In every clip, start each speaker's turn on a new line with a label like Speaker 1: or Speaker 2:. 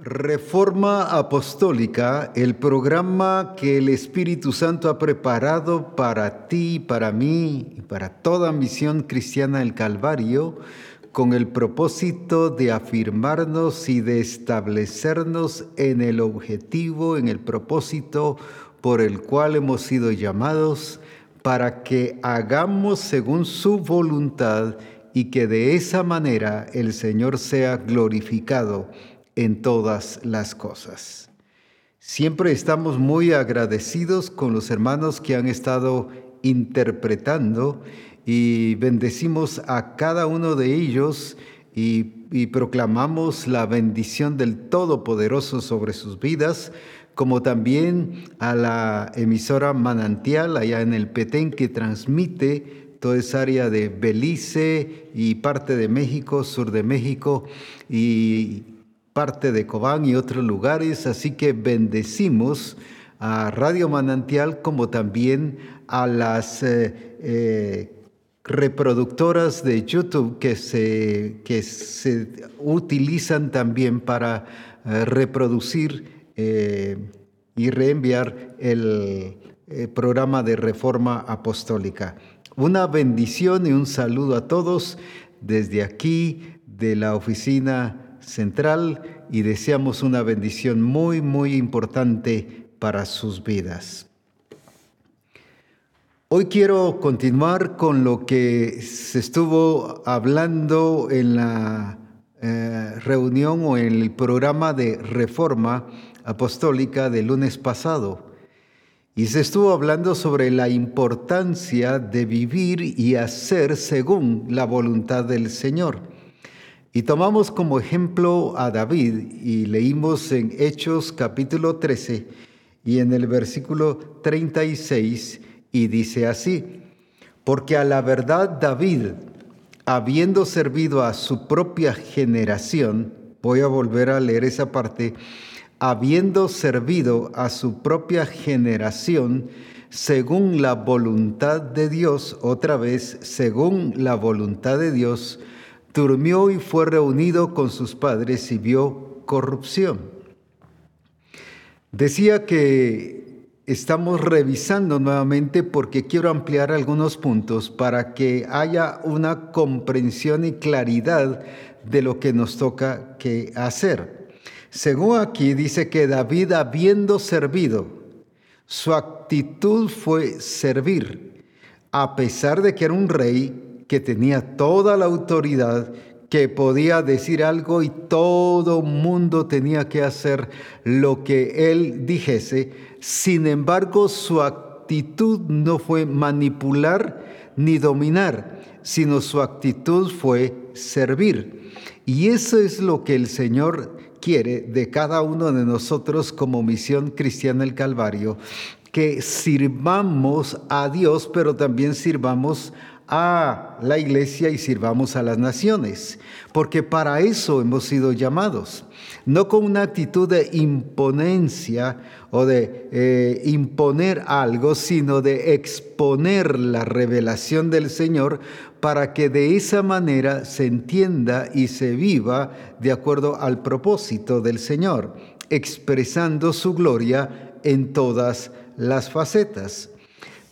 Speaker 1: Reforma Apostólica, el programa que el Espíritu Santo ha preparado para ti, para mí y para toda misión cristiana del Calvario, con el propósito de afirmarnos y de establecernos en el objetivo, en el propósito por el cual hemos sido llamados, para que hagamos según su voluntad y que de esa manera el Señor sea glorificado en todas las cosas. Siempre estamos muy agradecidos con los hermanos que han estado interpretando y bendecimos a cada uno de ellos y, proclamamos la bendición del Todopoderoso sobre sus vidas, como también a la emisora Manantial allá en el Petén que transmite toda esa área de Belice y parte de México, sur de México y parte de Cobán y otros lugares, así que bendecimos a Radio Manantial como también a las eh, eh, reproductoras de YouTube que se, que se utilizan también para eh, reproducir y reenviar el programa de reforma apostólica. Una bendición y un saludo a todos desde aquí de la oficina central y deseamos una bendición muy, muy importante para sus vidas. Hoy quiero continuar con lo que se estuvo hablando en la eh, reunión o en el programa de reforma apostólica del lunes pasado. Y se estuvo hablando sobre la importancia de vivir y hacer según la voluntad del Señor. Y tomamos como ejemplo a David y leímos en Hechos capítulo 13 y en el versículo 36 y dice así, porque a la verdad David, habiendo servido a su propia generación, voy a volver a leer esa parte, habiendo servido a su propia generación, según la voluntad de Dios, otra vez, según la voluntad de Dios, durmió y fue reunido con sus padres y vio corrupción. Decía que estamos revisando nuevamente porque quiero ampliar algunos puntos para que haya una comprensión y claridad de lo que nos toca que hacer. Según aquí dice que David habiendo servido, su actitud fue servir, a pesar de que era un rey que tenía toda la autoridad, que podía decir algo y todo mundo tenía que hacer lo que él dijese. Sin embargo, su actitud no fue manipular ni dominar, sino su actitud fue servir. Y eso es lo que el Señor quiere de cada uno de nosotros como misión cristiana del Calvario, que sirvamos a Dios, pero también sirvamos a la iglesia y sirvamos a las naciones, porque para eso hemos sido llamados, no con una actitud de imponencia o de eh, imponer algo, sino de exponer la revelación del Señor para que de esa manera se entienda y se viva de acuerdo al propósito del Señor, expresando su gloria en todas las facetas.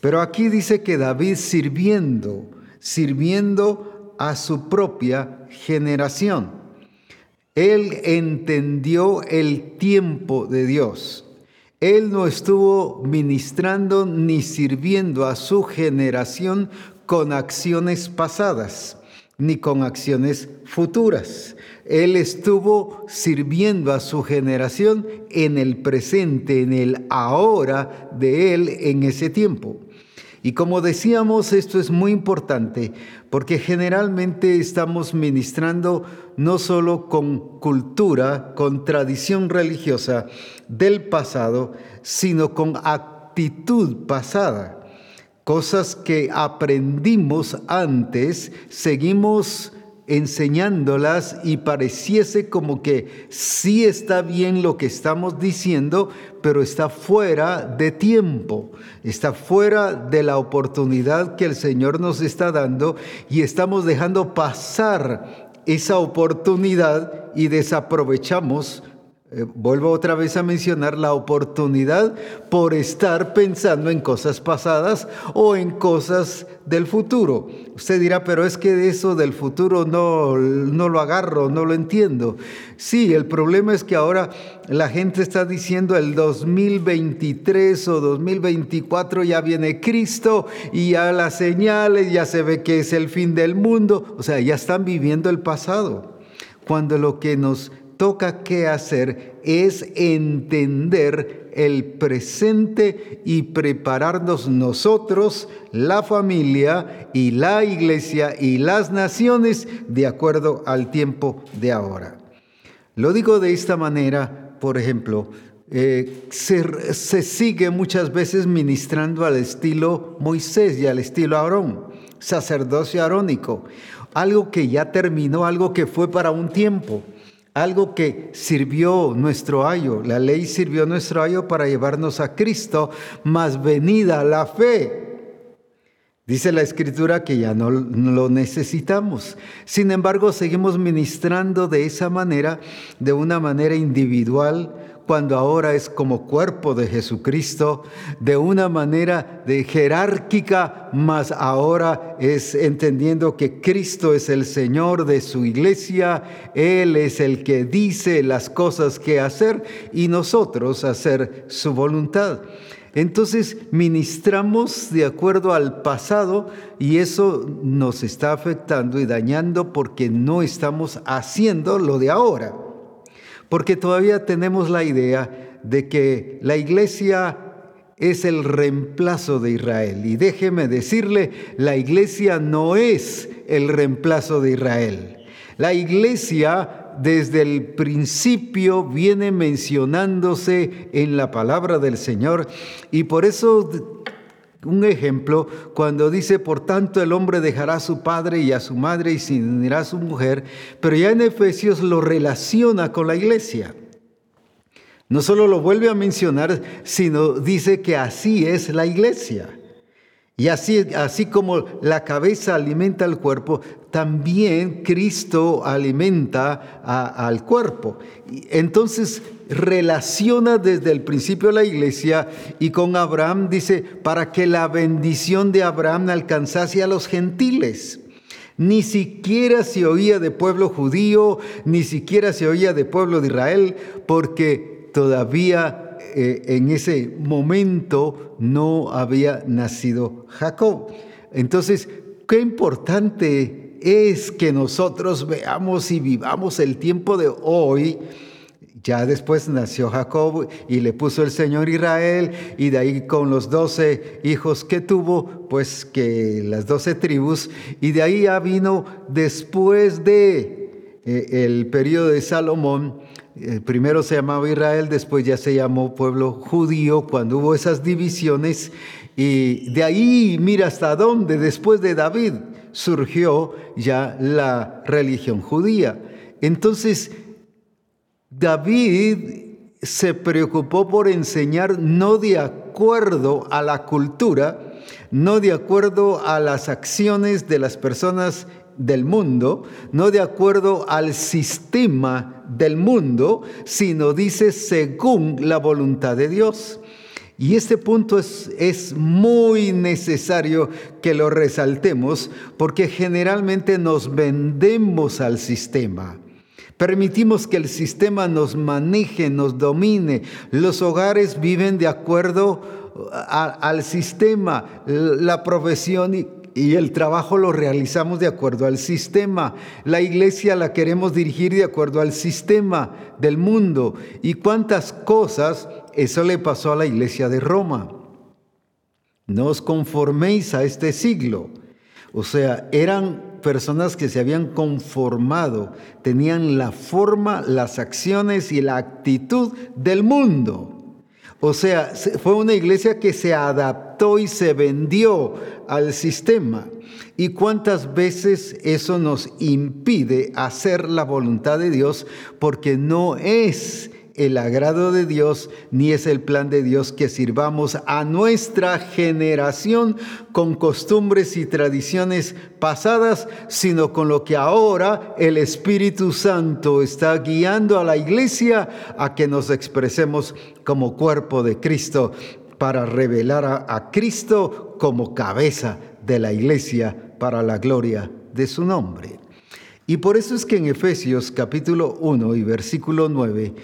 Speaker 1: Pero aquí dice que David sirviendo, sirviendo a su propia generación. Él entendió el tiempo de Dios. Él no estuvo ministrando ni sirviendo a su generación con acciones pasadas ni con acciones futuras. Él estuvo sirviendo a su generación en el presente, en el ahora de Él en ese tiempo. Y como decíamos, esto es muy importante porque generalmente estamos ministrando no solo con cultura, con tradición religiosa del pasado, sino con actitud pasada. Cosas que aprendimos antes, seguimos enseñándolas y pareciese como que sí está bien lo que estamos diciendo, pero está fuera de tiempo, está fuera de la oportunidad que el Señor nos está dando y estamos dejando pasar esa oportunidad y desaprovechamos Eh, vuelvo otra vez a mencionar la oportunidad por estar pensando en cosas pasadas o en cosas del futuro. Usted dirá, pero es que eso del futuro no, no lo agarro, no lo entiendo. Sí, el problema es que ahora la gente está diciendo el 2023 o 2024 ya viene Cristo y ya las señales, ya se ve que es el fin del mundo. O sea, ya están viviendo el pasado. Cuando lo que nos toca que hacer es entender el presente y prepararnos nosotros, la familia y la iglesia y las naciones de acuerdo al tiempo de ahora. Lo digo de esta manera, por ejemplo, eh, se, se, sigue muchas veces ministrando al estilo Moisés y al estilo Aarón, sacerdocio arónico, algo que ya terminó, algo que fue para un tiempo algo que sirvió nuestro ayo. La ley sirvió nuestro ayo para llevarnos a Cristo, más venida la fe. Dice la escritura que ya no lo necesitamos. Sin embargo, seguimos ministrando de esa manera, de una manera individual, cuando ahora es como cuerpo de Jesucristo, de una manera de jerárquica, mas ahora es entendiendo que Cristo es el Señor de su iglesia, Él es el que dice las cosas que hacer y nosotros hacer su voluntad. Entonces ministramos de acuerdo al pasado y eso nos está afectando y dañando porque no estamos haciendo lo de ahora porque todavía tenemos la idea de que la iglesia es el reemplazo de Israel. Y déjeme decirle, la iglesia no es el reemplazo de Israel. La iglesia desde el principio viene mencionándose en la palabra del Señor y por eso un ejemplo, cuando dice, por tanto el hombre dejará a su padre y a su madre y se unirá a su mujer, pero ya en Efesios lo relaciona con la iglesia. No solo lo vuelve a mencionar, sino dice que así es la iglesia. Y así, así como la cabeza alimenta al cuerpo, también Cristo alimenta al cuerpo. Entonces relaciona desde el principio la iglesia y con Abraham dice, para que la bendición de Abraham alcanzase a los gentiles. Ni siquiera se oía de pueblo judío, ni siquiera se oía de pueblo de Israel, porque todavía eh, en ese momento no había nacido Jacob. Entonces, qué importante es que nosotros veamos y vivamos el tiempo de hoy ya después nació Jacob y le puso el Señor Israel y de ahí con los doce hijos que tuvo, pues que las doce tribus y de ahí ya vino después de eh, el periodo de Salomón. Eh, primero se llamaba Israel, después ya se llamó pueblo judío cuando hubo esas divisiones y de ahí mira hasta dónde después de David surgió ya la religión judía. Entonces, David se preocupó por enseñar no de acuerdo a la cultura, no de acuerdo a las acciones de las personas del mundo, no de acuerdo al sistema del mundo, sino dice según la voluntad de Dios. Y este punto es, es, muy necesario que lo resaltemos porque generalmente nos vendemos al sistema. Permitimos que el sistema nos maneje, nos domine. Los hogares viven de acuerdo al sistema. La profesión y, y el trabajo lo realizamos de acuerdo al sistema. La iglesia la queremos dirigir de acuerdo al sistema del mundo. ¿Y cuántas cosas eso le pasó a la iglesia de Roma? No os conforméis a este siglo. O sea, eran personas que se habían conformado, tenían la forma, las acciones y la actitud del mundo. O sea, fue una iglesia que se adaptó y se vendió al sistema. ¿Y cuántas veces eso nos impide hacer la voluntad de Dios porque no es el agrado de Dios, ni es el plan de Dios que sirvamos a nuestra generación con costumbres y tradiciones pasadas, sino con lo que ahora el Espíritu Santo está guiando a la iglesia a que nos expresemos como cuerpo de Cristo para revelar a, Cristo como cabeza de la iglesia para la gloria de su nombre. Y por eso es que en Efesios capítulo 1 y versículo 9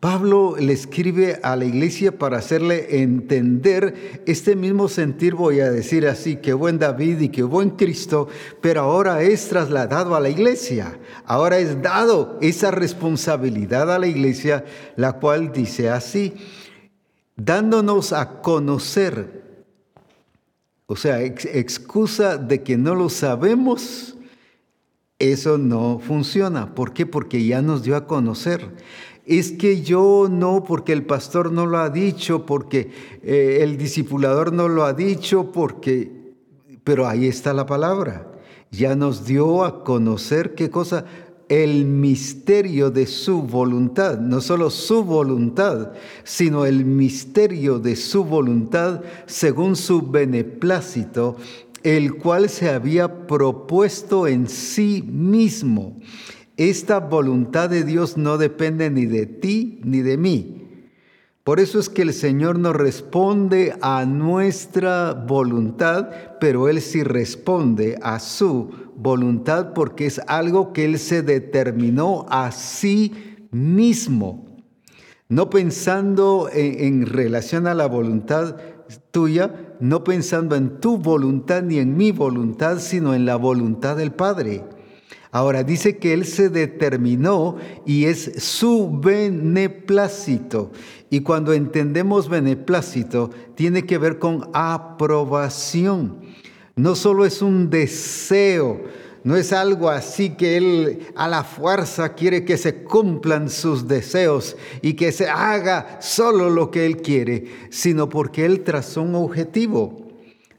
Speaker 1: Pablo le escribe a la iglesia para hacerle entender este mismo sentir, voy a decir así, que buen David y que buen Cristo, pero ahora es trasladado a la iglesia, ahora es dado esa responsabilidad a la iglesia, la cual dice así, dándonos a conocer, o sea, excusa de que no lo sabemos, eso no funciona. ¿Por qué? Porque ya nos dio a conocer es que yo no, porque el pastor no lo ha dicho, porque eh, el discipulador no lo ha dicho, porque... Pero ahí está la palabra. Ya nos dio a conocer qué cosa, el misterio de su voluntad, no solo su voluntad, sino el misterio de su voluntad según su beneplácito, el cual se había propuesto en sí mismo esta voluntad de Dios no depende ni de ti ni de mí. Por eso es que el Señor no responde a nuestra voluntad, pero Él sí responde a su voluntad porque es algo que Él se determinó a sí mismo. No pensando en, relación a la voluntad tuya, no pensando en tu voluntad ni en mi voluntad, sino en la voluntad del Padre. Ahora dice que Él se determinó y es su beneplácito. Y cuando entendemos beneplácito, tiene que ver con aprobación. No solo es un deseo, no es algo así que Él a la fuerza quiere que se cumplan sus deseos y que se haga solo lo que Él quiere, sino porque Él trazó un objetivo,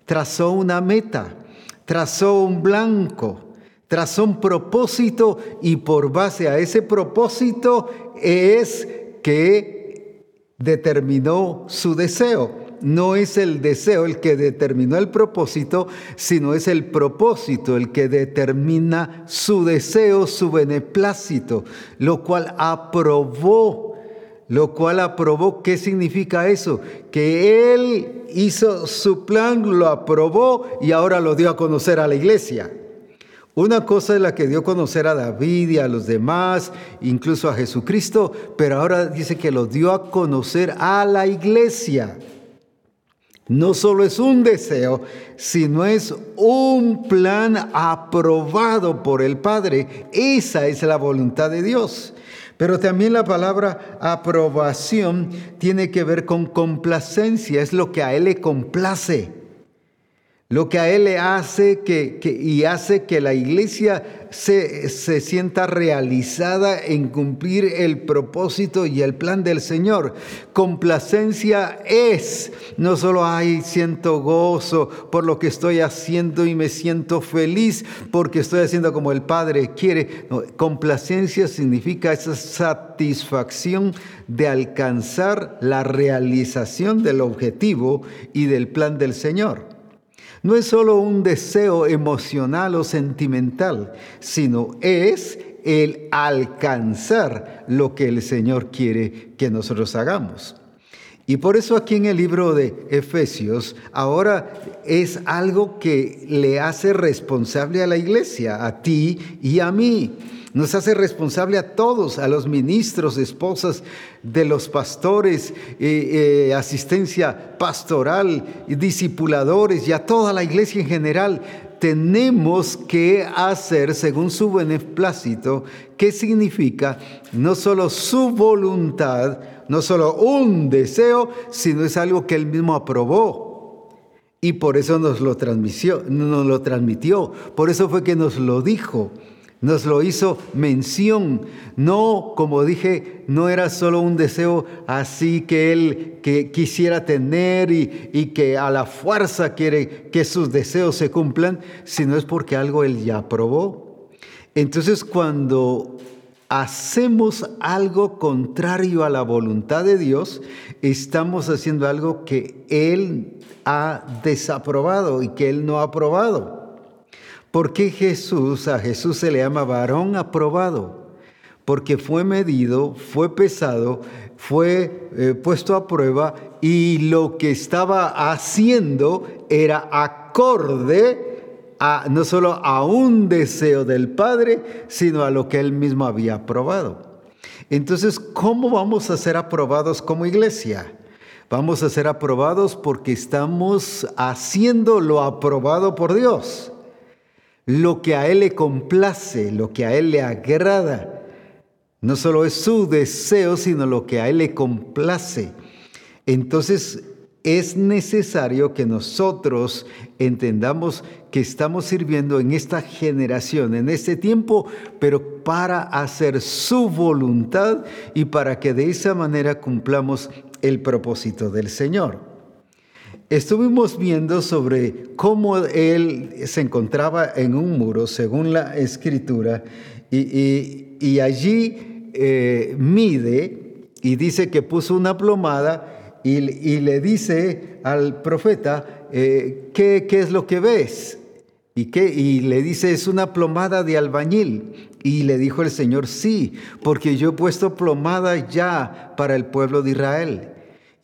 Speaker 1: trazó una meta, trazó un blanco trazó un propósito y por base a ese propósito es que determinó su deseo. No es el deseo el que determinó el propósito, sino es el propósito el que determina su deseo, su beneplácito, lo cual aprobó lo cual aprobó. ¿Qué significa eso? Que Él hizo su plan, lo aprobó y ahora lo dio a conocer a la iglesia. Una cosa es la que dio a conocer a David y a los demás, incluso a Jesucristo, pero ahora dice que lo dio a conocer a la iglesia. No solo es un deseo, sino es un plan aprobado por el Padre. Esa es la voluntad de Dios. Pero también la palabra aprobación tiene que ver con complacencia, es lo que a Él le complace lo que a Él le hace que, y hace que la iglesia se, se, sienta realizada en cumplir el propósito y el plan del Señor. Complacencia es, no solo, ay, siento gozo por lo que estoy haciendo y me siento feliz porque estoy haciendo como el Padre quiere. complacencia significa esa satisfacción de alcanzar la realización del objetivo y del plan del Señor. No es solo un deseo emocional o sentimental, sino es el alcanzar lo que el Señor quiere que nosotros hagamos. Y por eso aquí en el libro de Efesios, ahora es algo que le hace responsable a la iglesia, a ti y a mí. Nos hace responsable a todos, a los ministros, esposas de los pastores, eh, eh, asistencia pastoral, discipuladores y a toda la iglesia en general. Tenemos que hacer según su beneplácito, ¿qué significa? No solo su voluntad, no solo un deseo, sino es algo que él mismo aprobó. Y por eso nos lo nos lo transmitió. Por eso fue que nos lo dijo nos lo hizo mención. No, como dije, no era solo un deseo así que él que quisiera tener y, y, que a la fuerza quiere que sus deseos se cumplan, sino es porque algo él ya probó. Entonces cuando hacemos algo contrario a la voluntad de Dios, estamos haciendo algo que Él ha desaprobado y que Él no ha aprobado. ¿Por qué Jesús, a Jesús se le llama varón aprobado? Porque fue medido, fue pesado, fue eh, puesto a prueba y lo que estaba haciendo era acorde no solo a un deseo del Padre, sino a lo que Él mismo había aprobado. Entonces, ¿cómo vamos a ser aprobados como iglesia? Vamos a ser aprobados porque estamos haciendo lo aprobado por Dios, lo que a Él le complace, lo que a Él le agrada. No solo es su deseo, sino lo que a Él le complace. Entonces, es necesario que nosotros entendamos que estamos sirviendo en esta generación, en este tiempo, pero para hacer su voluntad y para que de esa manera cumplamos el propósito del Señor. Estuvimos viendo sobre cómo él se encontraba en un muro, según la escritura, y, allí eh, mide y dice que puso una plomada y, le dice al profeta, eh, ¿qué, es lo que ves? ¿Y, qué? y le dice, es una plomada de albañil. Y le dijo el Señor, sí, porque yo he puesto plomada ya para el pueblo de Israel.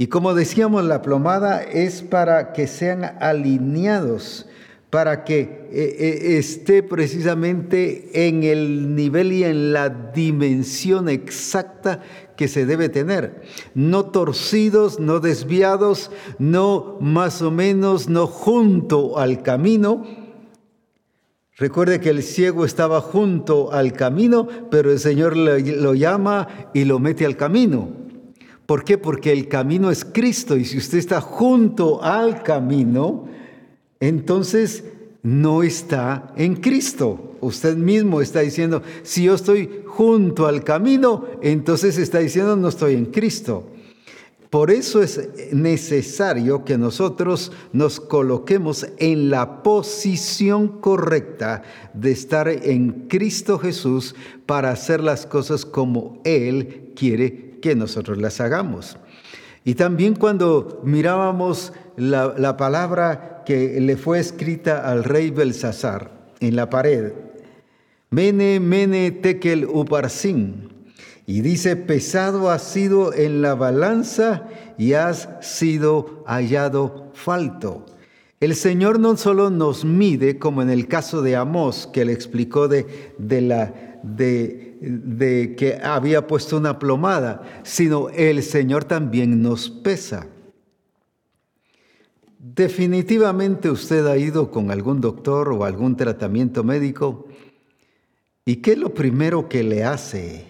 Speaker 1: Y como decíamos, la plomada es para que sean alineados, para que eh, eh, esté precisamente en el nivel y en la dimensión exacta que se debe tener. No torcidos, no desviados, no más o menos, no junto al camino. Recuerde que el ciego estaba junto al camino, pero el Señor lo llama y lo mete al camino. ¿Por qué? Porque el camino es Cristo y si usted está junto al camino, entonces no está en Cristo. Usted mismo está diciendo, si yo estoy junto al camino, entonces está diciendo, no estoy en Cristo. Por eso es necesario que nosotros nos coloquemos en la posición correcta de estar en Cristo Jesús para hacer las cosas como Él quiere que nosotros las hagamos. Y también cuando mirábamos la, palabra que le fue escrita al rey Belsasar en la pared, Mene, mene, tekel, uparsin. Y dice, pesado has sido en la balanza y has sido hallado falto. El Señor no solo nos mide, como en el caso de Amós, que le explicó de, de la, de, de que había puesto una plomada, sino el Señor también nos pesa. Definitivamente usted ha ido con algún doctor o algún tratamiento médico y ¿qué es lo primero que le hace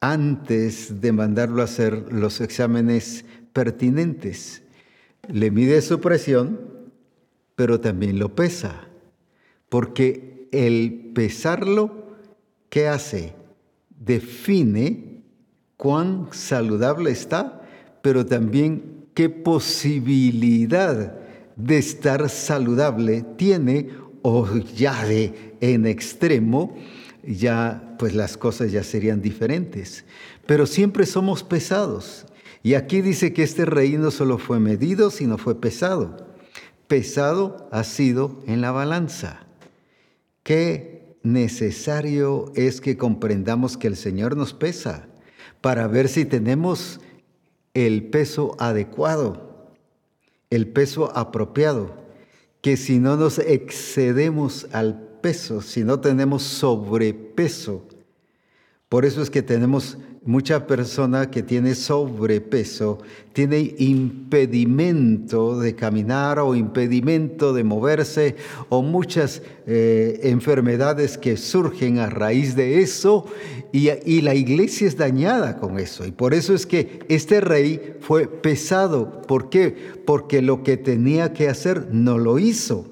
Speaker 1: antes de mandarlo a hacer los exámenes pertinentes? Le mide su presión, pero también lo pesa, porque el pesarlo, ¿qué hace? Define cuán saludable está, pero también qué posibilidad de estar saludable tiene o ya de en extremo, ya pues las cosas ya serían diferentes. Pero siempre somos pesados. Y aquí dice que este rey no solo fue medido, sino fue pesado. Pesado ha sido en la balanza. Qué necesario es que comprendamos que el Señor nos pesa para ver si tenemos el peso adecuado, el peso apropiado, que si no nos excedemos al peso, si no tenemos sobrepeso, por eso es que tenemos mucha persona que tiene sobrepeso, tiene impedimento de caminar o impedimento de moverse o muchas eh, enfermedades que surgen a raíz de eso y, y la iglesia es dañada con eso. Y por eso es que este rey fue pesado. ¿Por qué? Porque lo que tenía que hacer no lo hizo.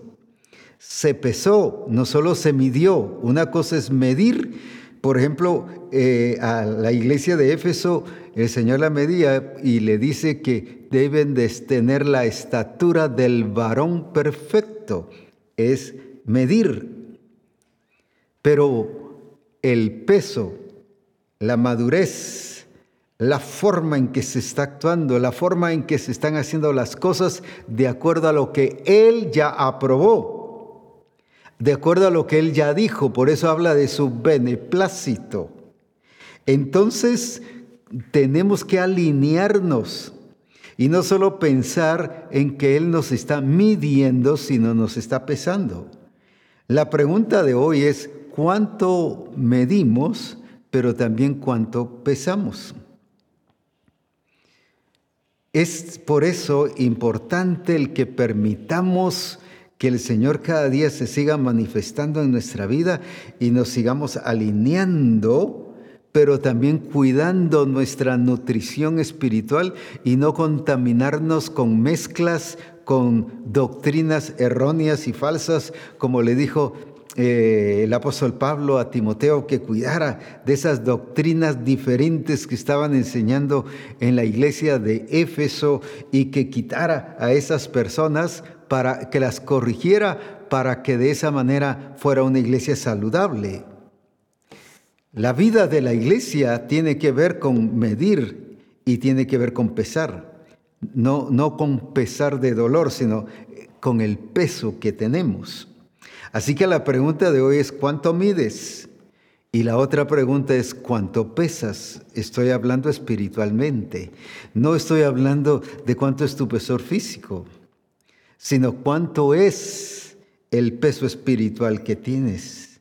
Speaker 1: Se pesó, no solo se midió. Una cosa es medir, por ejemplo, eh, a la iglesia de Éfeso, el Señor la medía y le dice que deben de tener la estatura del varón perfecto, es medir. Pero el peso la madurez, la forma en que se está actuando, la forma en que se están haciendo las cosas de acuerdo a lo que Él ya aprobó, de acuerdo a lo que Él ya dijo, por eso habla de su beneplácito. Entonces tenemos que alinearnos y no solo pensar en que Él nos está midiendo, sino nos está pesando. La pregunta de hoy es, ¿cuánto medimos, pero también cuánto pesamos? Es por eso importante el que permitamos que el Señor cada día se siga manifestando en nuestra vida y nos sigamos alineando pero también cuidando nuestra nutrición espiritual y no contaminarnos con mezclas, con doctrinas erróneas y falsas, como le dijo eh, el apóstol Pablo a Timoteo, que cuidara de esas doctrinas diferentes que estaban enseñando en la iglesia de Éfeso y que quitara a esas personas para que las corrigiera para que de esa manera fuera una iglesia saludable. La vida de la iglesia tiene que ver con medir y tiene que ver con pesar. No, no con pesar de dolor, sino con el peso que tenemos. Así que la pregunta de hoy es, ¿cuánto mides? Y la otra pregunta es, ¿cuánto pesas? Estoy hablando espiritualmente. No estoy hablando de cuánto es tu peso físico, sino cuánto es el peso espiritual que tienes.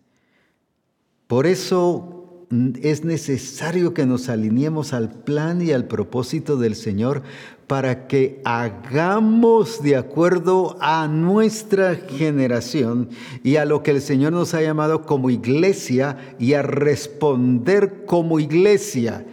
Speaker 1: Por eso es necesario que nos alineemos al plan y al propósito del Señor para que hagamos de acuerdo a nuestra generación y a lo que el Señor nos ha llamado como iglesia y a responder como iglesia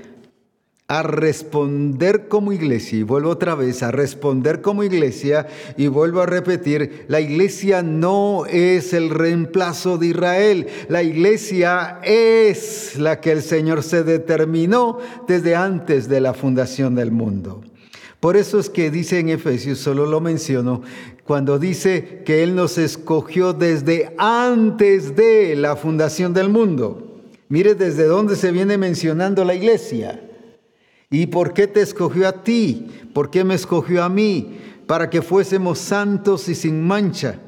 Speaker 1: a responder como iglesia, y vuelvo otra vez a responder como iglesia, y vuelvo a repetir, la iglesia no es el reemplazo de Israel, la iglesia es la que el Señor se determinó desde antes de la fundación del mundo. Por eso es que dice en Efesios, solo lo menciono, cuando dice que Él nos escogió desde antes de la fundación del mundo. Mire desde dónde se viene mencionando la iglesia ¿Y por qué te escogió a ti? ¿Por qué me escogió a mí? Para que fuésemos santos y sin mancha.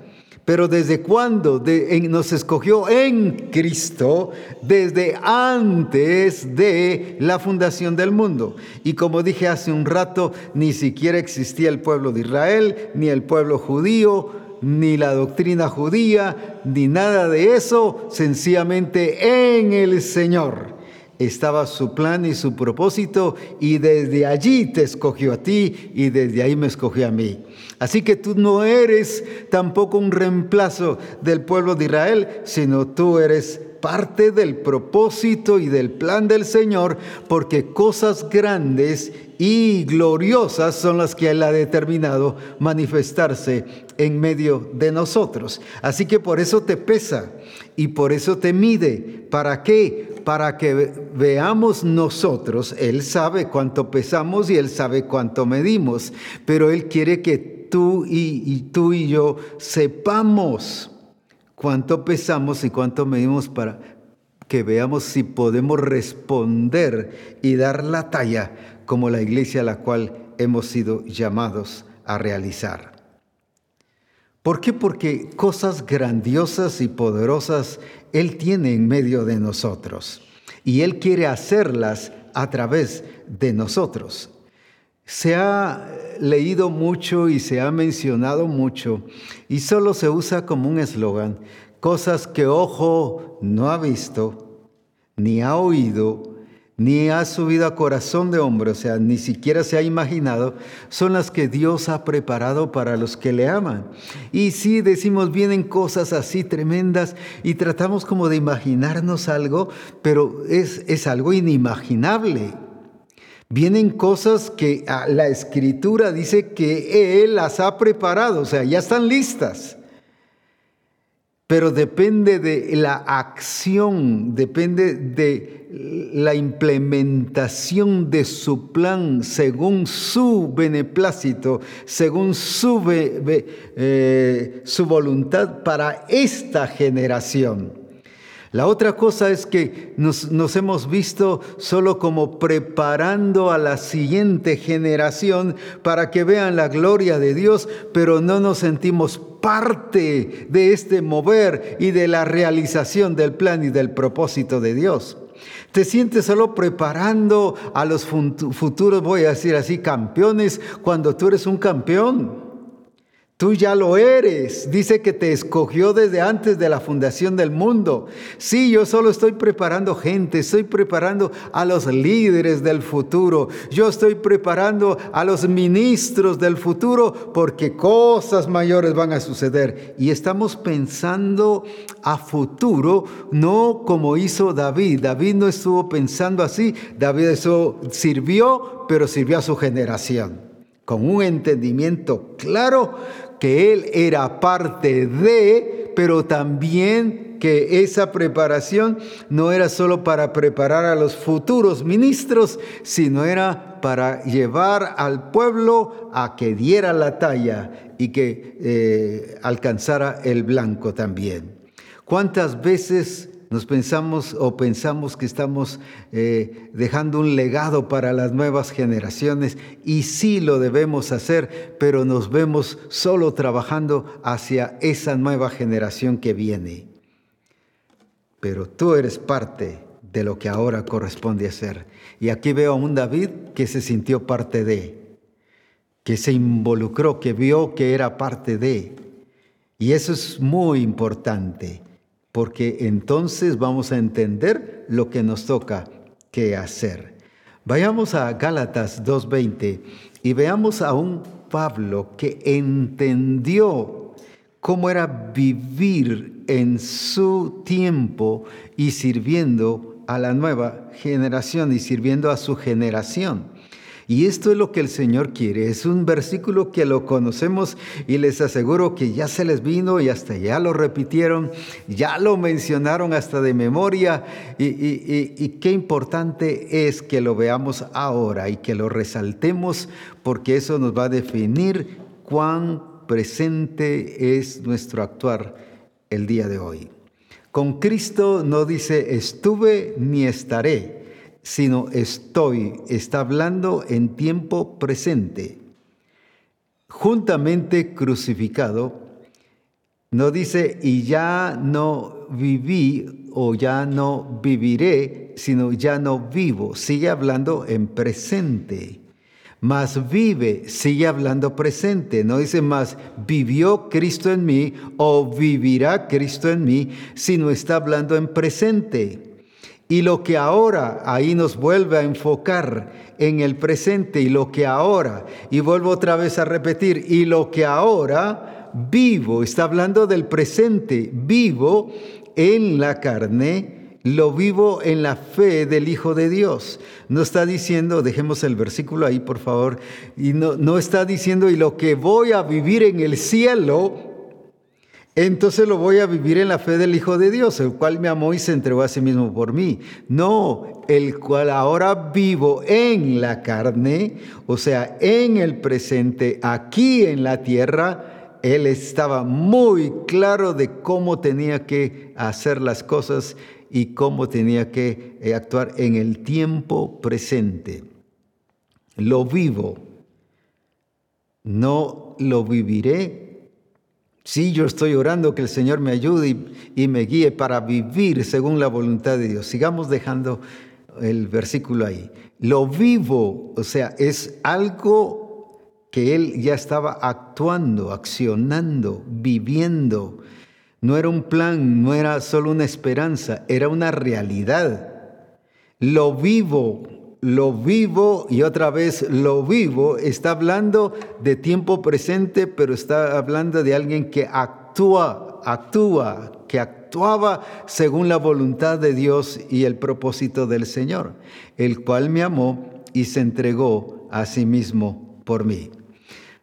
Speaker 1: Pero ¿desde cuándo nos escogió en Cristo? Desde antes de la fundación del mundo. Y como dije hace un rato, ni siquiera existía el pueblo de Israel, ni el pueblo judío, ni la doctrina judía, ni nada de eso, sencillamente en el Señor estaba su plan y su propósito y desde allí te escogió a ti y desde ahí me escogió a mí. Así que tú no eres tampoco un reemplazo del pueblo de Israel, sino tú eres parte del propósito y del plan del Señor, porque cosas grandes y gloriosas son las que Él ha determinado manifestarse en medio de nosotros. Así que por eso te pesa y por eso te mide. ¿Para qué? Para que veamos nosotros, Él sabe cuánto pesamos y Él sabe cuánto medimos, pero Él quiere que tú y, tú y yo sepamos cuánto pesamos y cuánto medimos para que veamos si podemos responder y dar la talla como la iglesia a la cual hemos sido llamados a realizar. ¿Por qué? Porque cosas grandiosas y poderosas Él tiene en medio de nosotros y Él quiere hacerlas a través de nosotros. Se ha leído mucho y se ha mencionado mucho y solo se usa como un eslogan, cosas que ojo no ha visto, ni ha oído, ni ha subido a corazón de hombre, o sea, ni siquiera se ha imaginado, son las que Dios ha preparado para los que le aman. Y sí, decimos, vienen cosas así tremendas y tratamos como de imaginarnos algo, pero es, es algo inimaginable. Vienen cosas que la escritura dice que Él las ha preparado, o sea, ya están listas pero depende de la acción, depende de la implementación de su plan según su beneplácito, según su, eh, su voluntad para esta generación. La otra cosa es que nos, hemos visto solo como preparando a la siguiente generación para que vean la gloria de Dios, pero no nos sentimos parte de este mover y de la realización del plan y del propósito de Dios. Te sientes solo preparando a los futuros, voy a decir así, campeones, cuando tú eres un campeón. Tú ya lo eres. Dice que te escogió desde antes de la fundación del mundo. Sí, yo solo estoy preparando gente, estoy preparando a los líderes del futuro. Yo estoy preparando a los ministros del futuro porque cosas mayores van a suceder. Y estamos pensando a futuro, no como hizo David. David no estuvo pensando así. David eso sirvió, pero sirvió a su generación con un entendimiento claro que Él era parte de, pero también que esa preparación no era solo para preparar a los futuros ministros, sino era para llevar al pueblo a que diera la talla y que eh, alcanzara el blanco también. ¿Cuántas veces nos pensamos o pensamos que estamos eh, dejando un legado para las nuevas generaciones y sí lo debemos hacer, pero nos vemos solo trabajando hacia esa nueva generación que viene. Pero tú eres parte de lo que ahora corresponde hacer. Y aquí veo a un David que se sintió parte de, que se involucró, que vio que era parte de. Y eso es muy importante porque entonces vamos a entender lo que nos toca que hacer. Vayamos a Gálatas 2.20 y veamos a un Pablo que entendió cómo era vivir en su tiempo y sirviendo a la nueva generación y sirviendo a su generación. Y esto es lo que el Señor quiere. Es un versículo que lo conocemos y les aseguro que ya se les vino y hasta ya lo repitieron, ya lo mencionaron hasta de memoria. Y, qué importante es que lo veamos ahora y que lo resaltemos porque eso nos va a definir cuán presente es nuestro actuar el día de hoy. Con Cristo no dice estuve ni estaré sino estoy, está hablando en tiempo presente. Juntamente crucificado, no dice y ya no viví o ya no viviré, sino ya no vivo. Sigue hablando en presente. Más vive, sigue hablando presente. No dice más vivió Cristo en mí o vivirá Cristo en mí, sino está hablando en presente. Y lo que ahora, ahí nos vuelve a enfocar en el presente y lo que ahora, y vuelvo otra vez a repetir, y lo que ahora vivo, está hablando del presente, vivo en la carne, lo vivo en la fe del Hijo de Dios. No está diciendo, dejemos el versículo ahí por favor, y no, no está diciendo, y lo que voy a vivir en el cielo, entonces lo voy a vivir en la fe del Hijo de Dios, el cual me amó y se entregó a sí mismo por mí. No, el cual ahora vivo en la carne, o sea, en el presente, aquí en la tierra. Él estaba muy claro de cómo tenía que hacer las cosas y cómo tenía que eh, actuar en el tiempo presente. Lo vivo, no lo viviré Sí, yo estoy orando que el Señor me ayude y, me guíe para vivir según la voluntad de Dios. Sigamos dejando el versículo ahí. Lo vivo, o sea, es algo que Él ya estaba actuando, accionando, viviendo. No era un plan, no era solo una esperanza, era una realidad. Lo vivo, lo vivo y otra vez lo vivo, está hablando de tiempo presente, pero está hablando de alguien que actúa, actúa, que actuaba según la voluntad de Dios y el propósito del Señor, el cual me amó y se entregó a sí mismo por mí.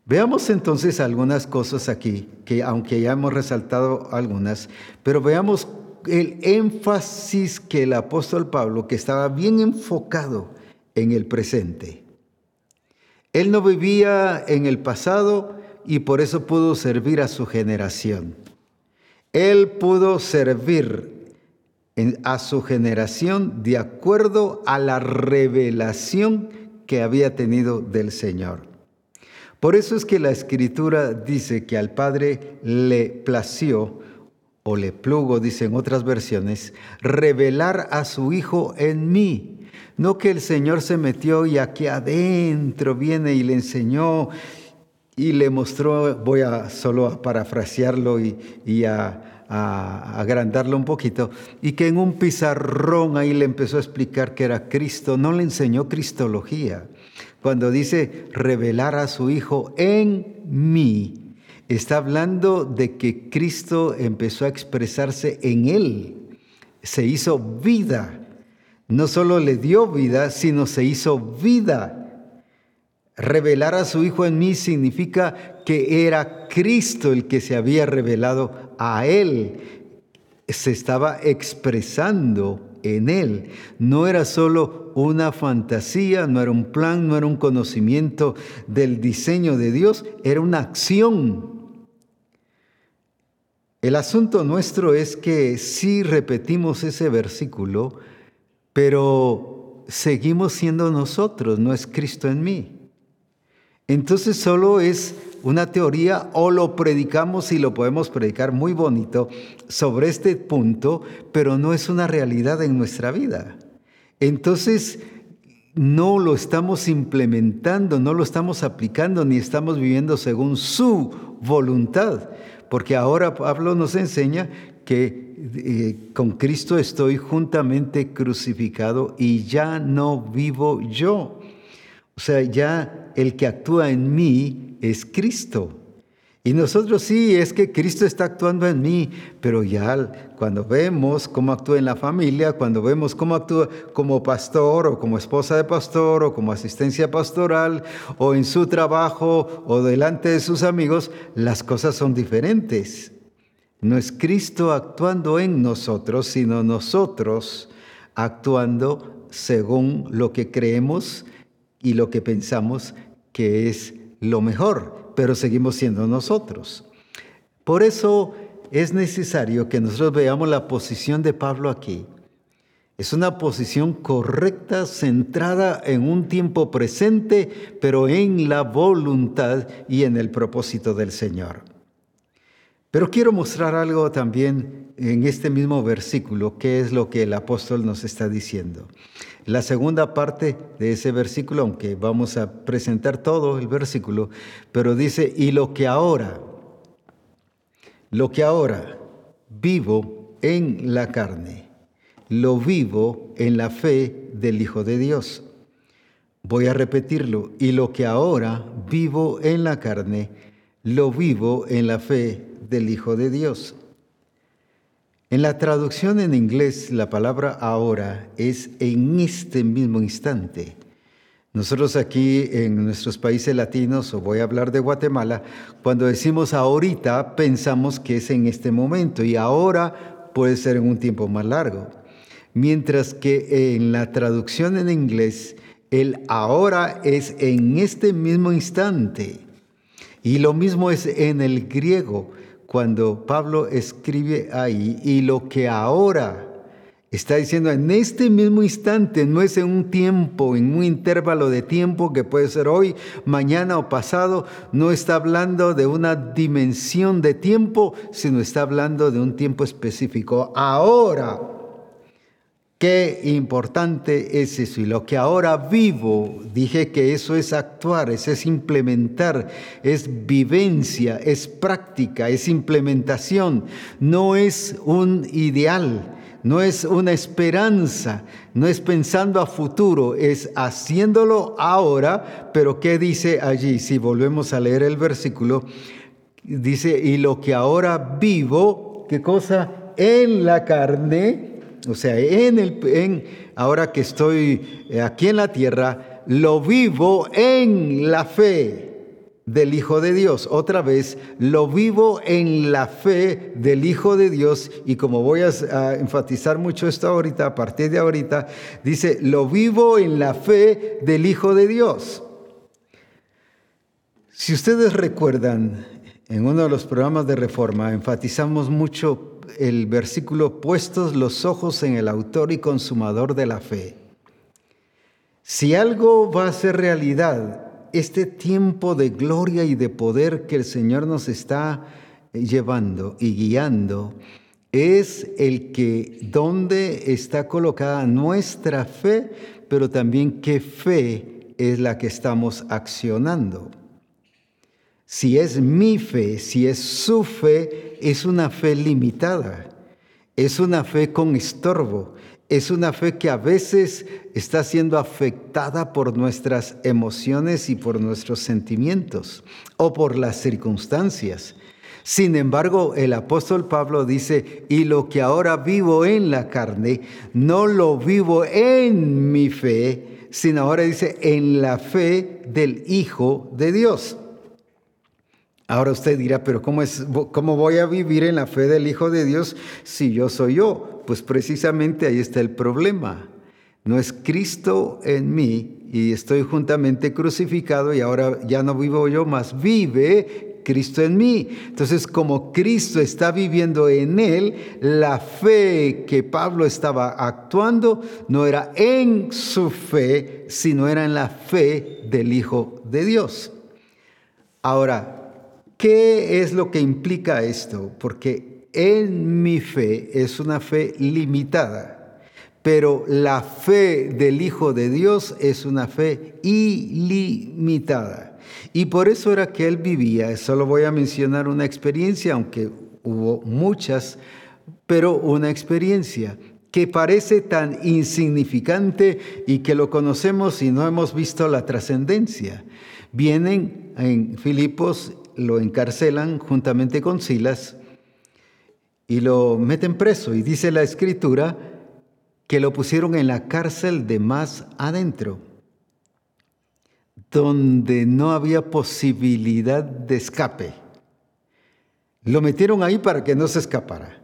Speaker 1: Veamos entonces algunas cosas aquí, que aunque ya hemos resaltado algunas, pero veamos el énfasis que el apóstol Pablo, que estaba bien enfocado en el presente. Él no vivía en el pasado y por eso pudo servir a su generación. Él pudo servir a su generación de acuerdo a la revelación que había tenido del Señor. Por eso es que la escritura dice que al Padre le plació, o le plugo, dicen otras versiones, revelar a su Hijo en mí. No que el Señor se metió y aquí adentro viene y le enseñó y le mostró, voy a solo a parafrasearlo y, a, a, agrandarlo un poquito, y que en un pizarrón ahí le empezó a explicar que era Cristo, no le enseñó cristología. Cuando dice revelar a su Hijo en mí, está hablando de que Cristo empezó a expresarse en él, se hizo vida. No solo le dio vida, sino se hizo vida. Revelar a su Hijo en mí significa que era Cristo el que se había revelado a Él. Se estaba expresando en Él. No era solo una fantasía, no era un plan, no era un conocimiento del diseño de Dios, era una acción. El asunto nuestro es que sí repetimos ese versículo, pero seguimos siendo nosotros, no es Cristo en mí. Entonces solo es una teoría o lo predicamos y lo podemos predicar muy bonito sobre este punto, pero no es una realidad en nuestra vida. Entonces no lo estamos implementando, no lo estamos aplicando, ni estamos viviendo según su voluntad, porque ahora Pablo nos enseña que eh, con Cristo estoy juntamente crucificado y ya no vivo yo. O sea, ya el que actúa en mí es Cristo. Y nosotros sí, es que Cristo está actuando en mí, pero ya cuando vemos cómo actúa en la familia, cuando vemos cómo actúa como pastor o como esposa de pastor o como asistencia pastoral o en su trabajo o delante de sus amigos, las cosas son diferentes. No es Cristo actuando en nosotros, sino nosotros actuando según lo que creemos y lo que pensamos que es lo mejor, pero seguimos siendo nosotros. Por eso es necesario que nosotros veamos la posición de Pablo aquí. Es una posición correcta, centrada en un tiempo presente, pero en la voluntad y en el propósito del Señor. Pero quiero mostrar algo también en este mismo versículo, que es lo que el apóstol nos está diciendo. La segunda parte de ese versículo, aunque vamos a presentar todo el versículo, pero dice, y lo que ahora, lo que ahora vivo en la carne, lo vivo en la fe del Hijo de Dios. Voy a repetirlo, y lo que ahora vivo en la carne, lo vivo en la fe del Hijo de Dios. En la traducción en inglés, la palabra ahora es en este mismo instante. Nosotros aquí en nuestros países latinos, o voy a hablar de Guatemala, cuando decimos ahorita, pensamos que es en este momento y ahora puede ser en un tiempo más largo. Mientras que en la traducción en inglés, el ahora es en este mismo instante. Y lo mismo es en el griego cuando Pablo escribe ahí y lo que ahora está diciendo en este mismo instante, no es en un tiempo, en un intervalo de tiempo que puede ser hoy, mañana o pasado, no está hablando de una dimensión de tiempo, sino está hablando de un tiempo específico. Ahora Qué importante es eso. Y lo que ahora vivo, dije que eso es actuar, eso es implementar, es vivencia, es práctica, es implementación. No es un ideal, no es una esperanza, no es pensando a futuro, es haciéndolo ahora. Pero ¿qué dice allí? Si volvemos a leer el versículo, dice, y lo que ahora vivo, ¿qué cosa? En la carne o sea, en el, en, ahora que estoy eh, aquí en la tierra, lo vivo en la fe del Hijo de Dios. Otra vez, lo vivo en la fe del Hijo de Dios. Y como voy a, a, enfatizar mucho esto ahorita, a partir de ahorita, dice, lo vivo en la fe del Hijo de Dios. Si ustedes recuerdan, en uno de los programas de reforma enfatizamos mucho el versículo, puestos los ojos en el autor y consumador de la fe. Si algo va a ser realidad, este tiempo de gloria y de poder que el Señor nos está llevando y guiando, es el que donde está colocada nuestra fe, pero también qué fe es la que estamos accionando. Si es mi fe, si es su fe, es una fe limitada, es una fe con estorbo, es una fe que a veces está siendo afectada por nuestras emociones y por nuestros sentimientos o por las circunstancias. Sin embargo, el apóstol Pablo dice, y lo que ahora vivo en la carne, no lo vivo en mi fe, sino ahora dice, en la fe del Hijo de Dios. Ahora usted dirá, pero ¿cómo, es, ¿cómo voy a vivir en la fe del Hijo de Dios si yo soy yo? Pues precisamente ahí está el problema. No es Cristo en mí y estoy juntamente crucificado y ahora ya no vivo yo, más vive Cristo en mí. Entonces, como Cristo está viviendo en él, la fe que Pablo estaba actuando no era en su fe, sino era en la fe del Hijo de Dios. Ahora, ¿Qué es lo que implica esto? Porque en mi fe es una fe limitada, pero la fe del Hijo de Dios es una fe ilimitada. Y por eso era que él vivía, solo voy a mencionar una experiencia, aunque hubo muchas, pero una experiencia que parece tan insignificante y que lo conocemos y no hemos visto la trascendencia. Vienen en Filipos lo encarcelan juntamente con Silas y lo meten preso. Y dice la escritura que lo pusieron en la cárcel de más adentro, donde no había posibilidad de escape. Lo metieron ahí para que no se escapara.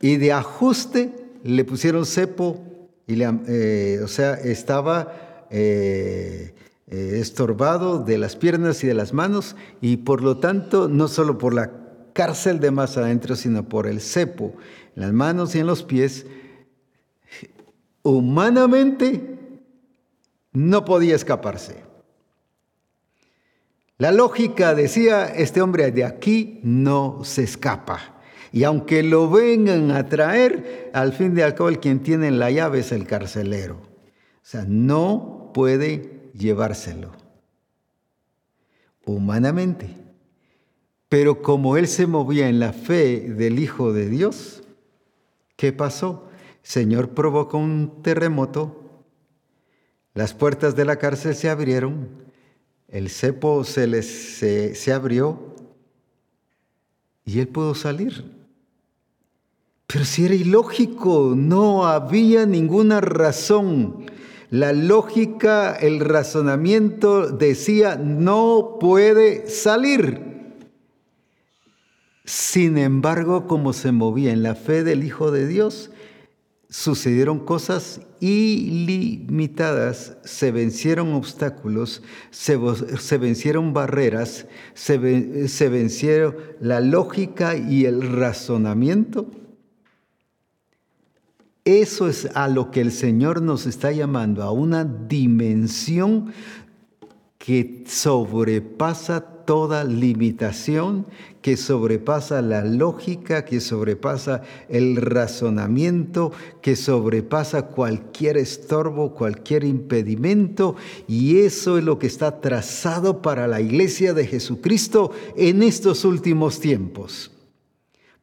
Speaker 1: Y de ajuste le pusieron cepo, y le, eh, o sea, estaba eh, eh, estorbado de las piernas y de las manos y por lo tanto no solo por la cárcel de más adentro, sino por el cepo en las manos y en los pies, humanamente no podía escaparse. La lógica decía, este hombre de aquí no se escapa. Y aunque lo vengan a traer, al fin de al cabo el quien tiene la llave es el carcelero. O sea, no puede llevárselo humanamente. Pero como él se movía en la fe del Hijo de Dios, ¿qué pasó? El Señor provocó un terremoto, las puertas de la cárcel se abrieron, el cepo se, les, se, se abrió y él pudo salir. Pero si era ilógico, no había ninguna razón la lógica, el razonamiento decía, no puede salir. Sin embargo, como se movía en la fe del Hijo de Dios, sucedieron cosas ilimitadas, se vencieron obstáculos, se, vencieron barreras, se, vencieron la lógica y el razonamiento eso es a lo que el Señor nos está llamando, a una dimensión que sobrepasa toda limitación, que sobrepasa la lógica, que sobrepasa el razonamiento, que sobrepasa cualquier estorbo, cualquier impedimento. Y eso es lo que está trazado para la iglesia de Jesucristo en estos últimos tiempos.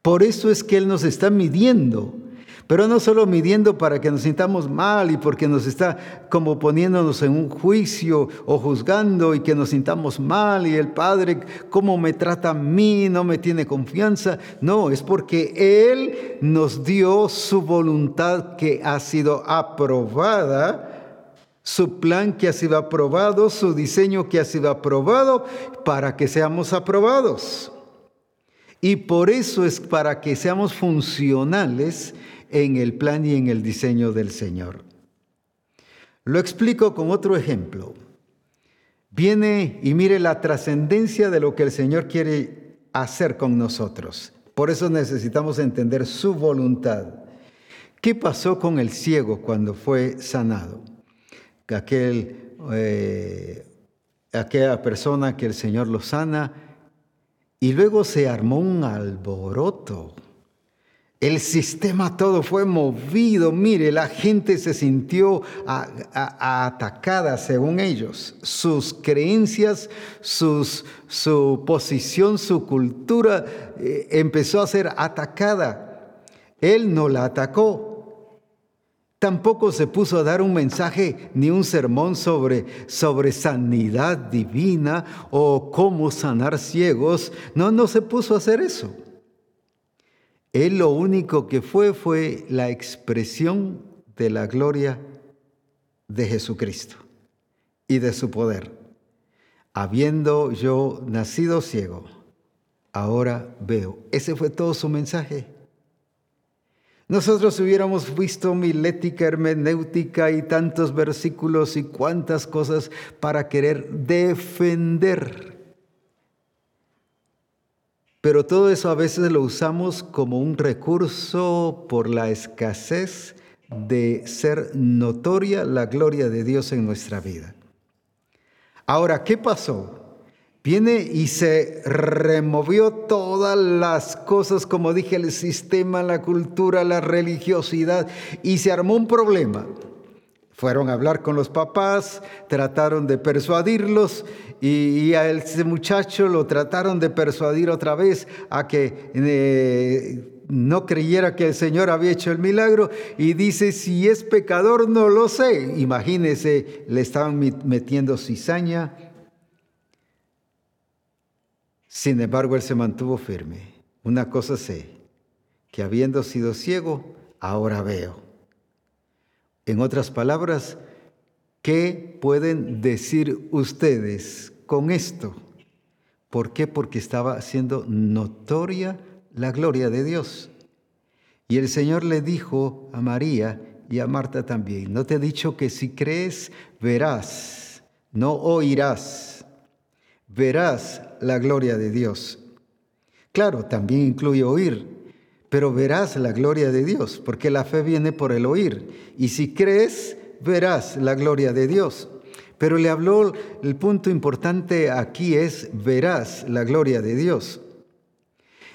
Speaker 1: Por eso es que Él nos está midiendo pero no solo midiendo para que nos sintamos mal y porque nos está como poniéndonos en un juicio o juzgando y que nos sintamos mal y el Padre, ¿cómo me trata a mí? No me tiene confianza. No, es porque Él nos dio su voluntad que ha sido aprobada su plan que ha sido aprobado, su diseño que ha sido aprobado, para que seamos aprobados. Y por eso es para que seamos funcionales en el plan y en el diseño del Señor. Lo explico con otro ejemplo. Viene y mire la trascendencia de lo que el Señor quiere hacer con nosotros. Por eso necesitamos entender su voluntad. ¿Qué pasó con el ciego cuando fue sanado? Aquel, eh, aquella persona que el Señor lo sana y luego se armó un alboroto. El sistema todo fue movido. Mire, la gente se sintió atacada según ellos. Sus creencias, su posición, su cultura eh, empezó a ser atacada. Él no la atacó. Tampoco se puso a dar un mensaje ni un sermón sobre, sobre sanidad divina o cómo sanar ciegos. No, no se puso a hacer eso. Él lo único que fue fue la expresión de la gloria de Jesucristo y de su poder. Habiendo yo nacido ciego, ahora veo. Ese fue todo su mensaje. Nosotros hubiéramos visto milética, hermenéutica y tantos versículos y cuantas cosas para querer defender pero todo eso a veces lo usamos como un recurso por la escasez de ser notoria la gloria de Dios en nuestra vida. Ahora, ¿qué pasó? Viene y se removió todas las cosas, como dije, el sistema, la cultura, la religiosidad, y se armó un problema. Fueron a hablar con los papás, trataron de persuadirlos y, a ese muchacho lo trataron de persuadir otra vez a que eh, no creyera que el Señor había hecho el milagro y dice, si es pecador no lo sé. Imagínese, le estaban metiendo cizaña. Sin embargo, él se mantuvo firme. Una cosa sé, que habiendo sido ciego, ahora veo. En otras palabras, ¿qué pueden decir ustedes con esto? ¿Por qué? Porque estaba siendo notoria la gloria de Dios. Y el Señor le dijo a María y a Marta también, no te he dicho que si crees, verás, no oirás, verás la gloria de Dios. Claro, también incluye oír, pero verás la gloria de Dios, porque la fe viene por el oír. Y si crees, verás la gloria de Dios. Pero le habló, el punto importante aquí es, verás la gloria de Dios.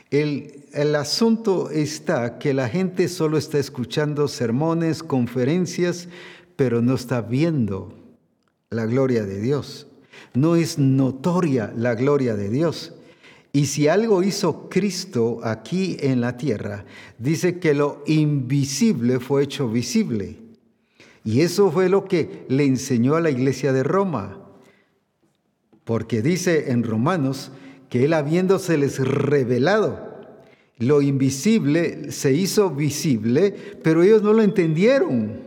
Speaker 1: El, el, asunto está que la gente solo está escuchando sermones, conferencias, pero no está viendo la gloria de Dios. No es notoria la gloria de Dios. Y si algo hizo Cristo aquí en la tierra, dice que lo invisible fue hecho visible. Y eso fue lo que le enseñó a la iglesia de Roma. Porque dice en Romanos que él habiéndoseles revelado lo invisible se hizo visible, pero ellos no lo entendieron.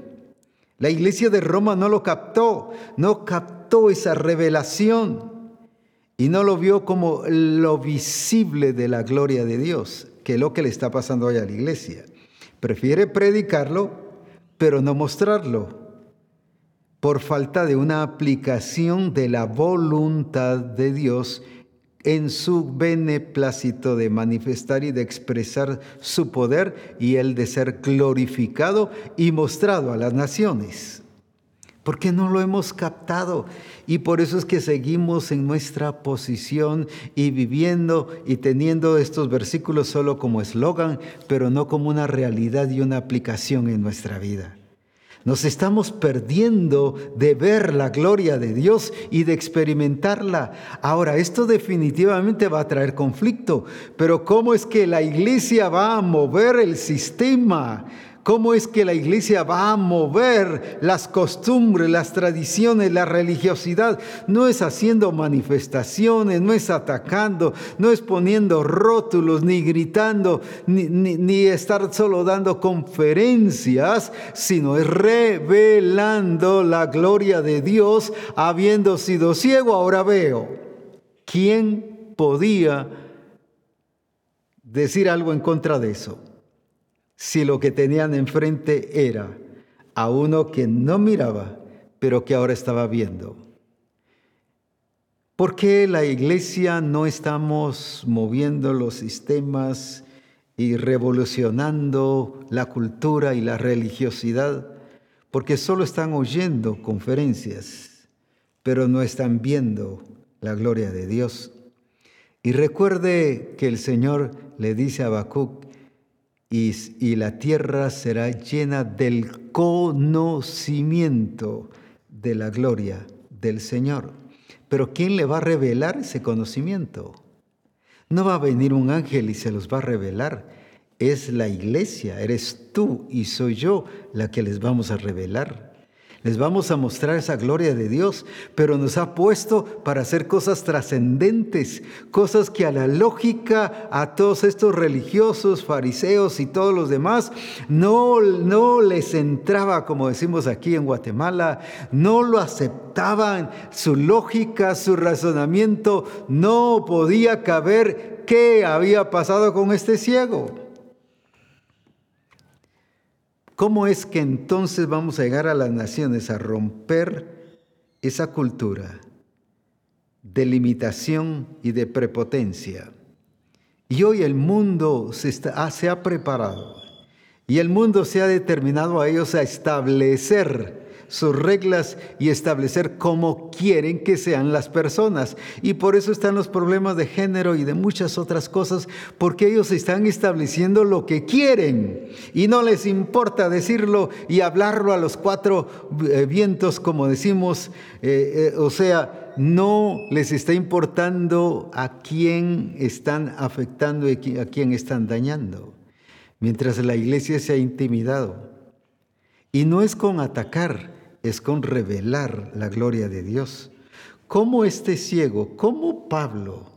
Speaker 1: La iglesia de Roma no lo captó, no captó esa revelación y no lo vio como lo visible de la gloria de Dios, que es lo que le está pasando hoy a la iglesia. Prefiere predicarlo, pero no mostrarlo, por falta de una aplicación de la voluntad de Dios en su beneplácito de manifestar y de expresar su poder y el de ser glorificado y mostrado a las naciones porque no lo hemos captado. Y por eso es que seguimos en nuestra posición y viviendo y teniendo estos versículos solo como eslogan, pero no como una realidad y una aplicación en nuestra vida. Nos estamos perdiendo de ver la gloria de Dios y de experimentarla. Ahora, esto definitivamente va a traer conflicto, pero ¿cómo es que la iglesia va a mover el sistema? ¿Cómo es que la iglesia va a mover las costumbres, las tradiciones, la religiosidad? No es haciendo manifestaciones, no es atacando, no es poniendo rótulos, ni gritando, ni, estar solo dando conferencias, sino es revelando la gloria de Dios, habiendo sido ciego, ahora veo. ¿Quién podía decir algo en contra de eso? Si lo que tenían enfrente era a uno que no miraba, pero que ahora estaba viendo. ¿Por qué la iglesia no estamos moviendo los sistemas y revolucionando la cultura y la religiosidad, porque solo están oyendo conferencias, pero no están viendo la gloria de Dios. Y recuerde que el Señor le dice a Habacuc, y, la tierra será llena del conocimiento de la gloria del Señor. Pero ¿quién le va a revelar ese conocimiento? No va a venir un ángel y se los va a revelar. Es la iglesia, eres tú y soy yo la que les vamos a revelar. Les vamos a mostrar esa gloria de Dios, pero nos ha puesto para hacer cosas trascendentes, cosas que a la lógica, a todos estos religiosos, fariseos y todos los demás, no, no les entraba, como decimos aquí en Guatemala, no lo aceptaban, su lógica, su razonamiento no podía caber qué había pasado con este ciego. ¿Cómo es que entonces vamos a llegar a las naciones a romper esa cultura de limitación y de prepotencia? Y hoy el mundo se, ah, ha preparado y el mundo se ha determinado a ellos a establecer sus reglas y establecer cómo quieren que sean las personas. Y por eso están los problemas de género y de muchas otras cosas, porque ellos están estableciendo lo que quieren y no les importa decirlo y hablarlo a los cuatro eh, vientos, como decimos, eh, eh, o sea, no les está importando a quién están afectando y a quién están dañando, mientras la iglesia se ha intimidado. Y no es con atacar, es con revelar la gloria de Dios. ¿Cómo este ciego, cómo Pablo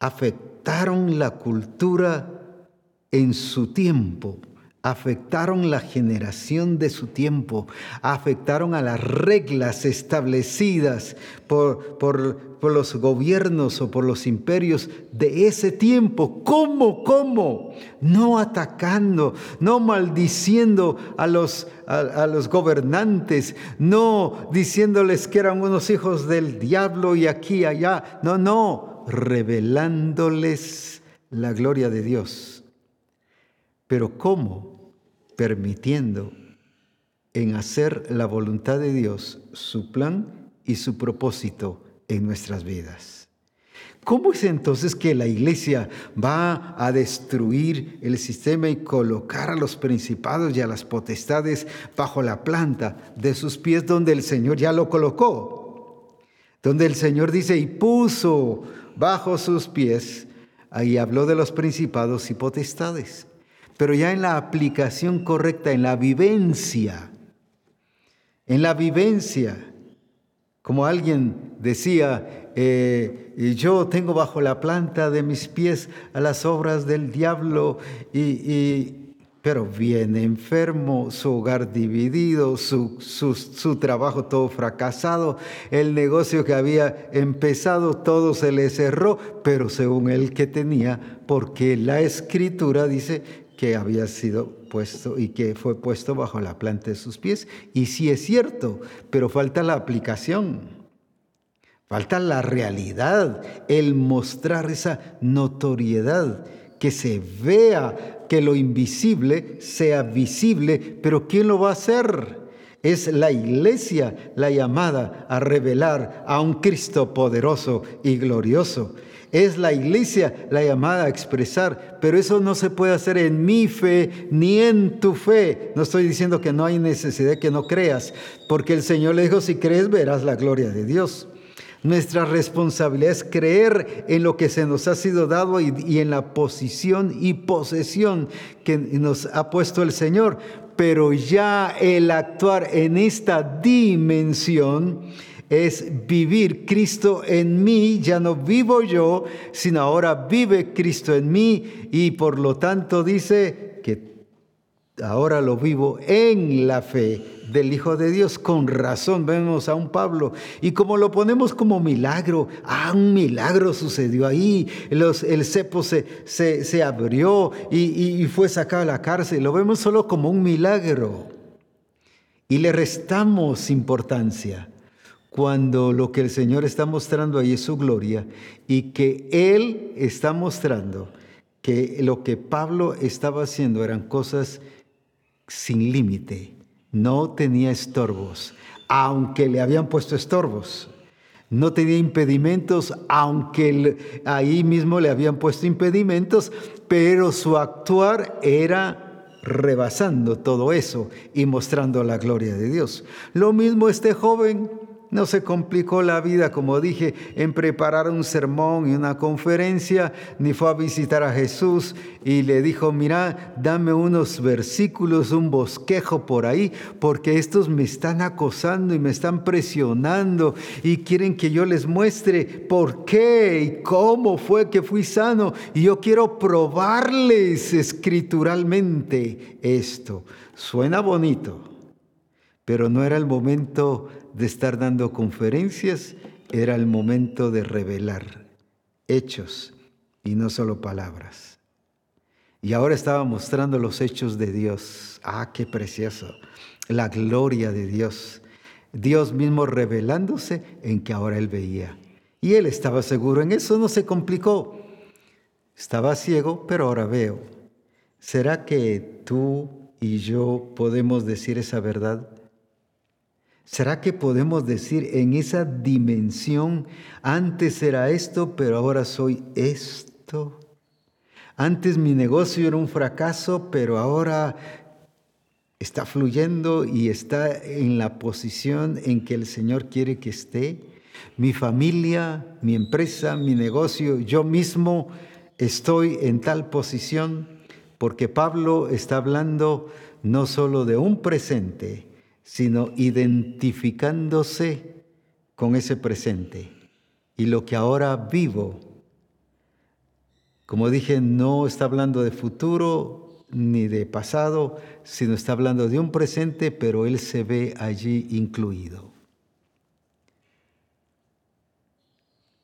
Speaker 1: afectaron la cultura en su tiempo? afectaron la generación de su tiempo, afectaron a las reglas establecidas por, por, los gobiernos o por los imperios de ese tiempo. ¿Cómo? ¿Cómo? No atacando, no maldiciendo a los, a los gobernantes, no diciéndoles que eran unos hijos del diablo y aquí y allá. No, no, revelándoles la gloria de Dios. Pero ¿cómo? permitiendo en hacer la voluntad de Dios, su plan y su propósito en nuestras vidas. ¿Cómo es entonces que la iglesia va a destruir el sistema y colocar a los principados y a las potestades bajo la planta de sus pies donde el Señor ya lo colocó? Donde el Señor dice, y puso bajo sus pies, ahí habló de los principados y potestades pero ya en la aplicación correcta, en la vivencia, en la vivencia, como alguien decía, eh, yo tengo bajo la planta de mis pies a las obras del diablo y, pero viene enfermo, su hogar dividido, su, su, trabajo todo fracasado, el negocio que había empezado todo se le cerró, pero según el que tenía, porque la escritura dice que había sido puesto y que fue puesto bajo la planta de sus pies. Y sí es cierto, pero falta la aplicación, falta la realidad, el mostrar esa notoriedad, que se vea que lo invisible sea visible, pero ¿quién lo va a hacer? Es la iglesia la llamada a revelar a un Cristo poderoso y glorioso. Es la iglesia la llamada a expresar, pero eso no se puede hacer en mi fe ni en tu fe. No estoy diciendo que no hay necesidad que no creas, porque el Señor le dijo, si crees verás la gloria de Dios. Nuestra responsabilidad es creer en lo que se nos ha sido dado y, y, en la posición y posesión que nos ha puesto el Señor. Pero ya el actuar en esta dimensión es vivir Cristo en mí, ya no vivo yo, sino ahora vive Cristo en mí. Y por lo tanto dice que ahora lo vivo en la fe del Hijo de Dios. Con razón vemos a un Pablo. Y como lo ponemos como milagro, ah, un milagro sucedió ahí, el cepo se, se, abrió y, y fue sacado a la cárcel, lo vemos solo como un milagro. Y le restamos importancia cuando lo que el Señor está mostrando ahí es su gloria y que Él está mostrando que lo que Pablo estaba haciendo eran cosas sin límite, no tenía estorbos, aunque le habían puesto estorbos. No tenía impedimentos, aunque ahí mismo le habían puesto impedimentos, pero su actuar era rebasando todo eso y mostrando la gloria de Dios. Lo mismo este joven no se complicó la vida, como dije, en preparar un sermón y una conferencia, ni fue a visitar a Jesús y le dijo, mira, dame unos versículos, un bosquejo por ahí, porque estos me están acosando y me están presionando y quieren que yo les muestre por qué y cómo fue que fui sano. Y yo quiero probarles escrituralmente esto. Suena bonito, pero no era el momento de estar dando conferencias, era el momento de revelar hechos y no solo palabras. Y ahora estaba mostrando los hechos de Dios. Ah, qué precioso. La gloria de Dios. Dios mismo revelándose en que ahora él veía. Y él estaba seguro en eso, no se complicó. Estaba ciego, pero ahora veo. ¿Será que tú y yo podemos decir esa verdad? ¿Será que podemos decir en esa dimensión, antes era esto, pero ahora soy esto? Antes mi negocio era un fracaso, pero ahora está fluyendo y está en la posición en que el Señor quiere que esté. Mi familia, mi empresa, mi negocio, yo mismo estoy en tal posición porque Pablo está hablando no solo de un presente, sino identificándose con ese presente. Y lo que ahora vivo, como dije, no está hablando de futuro ni de pasado, sino está hablando de un presente, pero Él se ve allí incluido.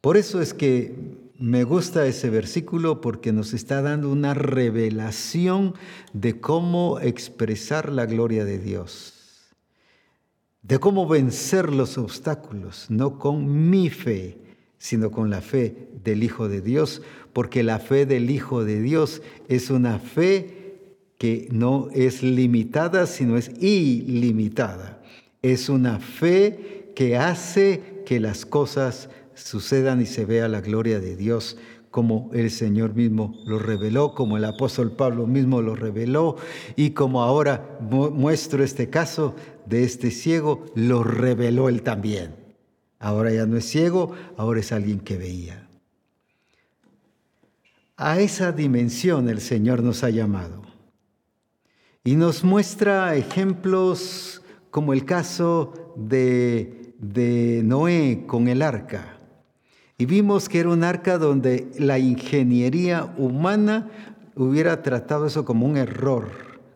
Speaker 1: Por eso es que me gusta ese versículo porque nos está dando una revelación de cómo expresar la gloria de Dios de cómo vencer los obstáculos, no con mi fe, sino con la fe del Hijo de Dios, porque la fe del Hijo de Dios es una fe que no es limitada, sino es ilimitada. Es una fe que hace que las cosas sucedan y se vea la gloria de Dios como el Señor mismo lo reveló, como el apóstol Pablo mismo lo reveló y como ahora muestro este caso de este ciego, lo reveló él también. Ahora ya no es ciego, ahora es alguien que veía. A esa dimensión el Señor nos ha llamado y nos muestra ejemplos como el caso de, de Noé con el arca y vimos que era un arca donde la ingeniería humana hubiera tratado eso como un error,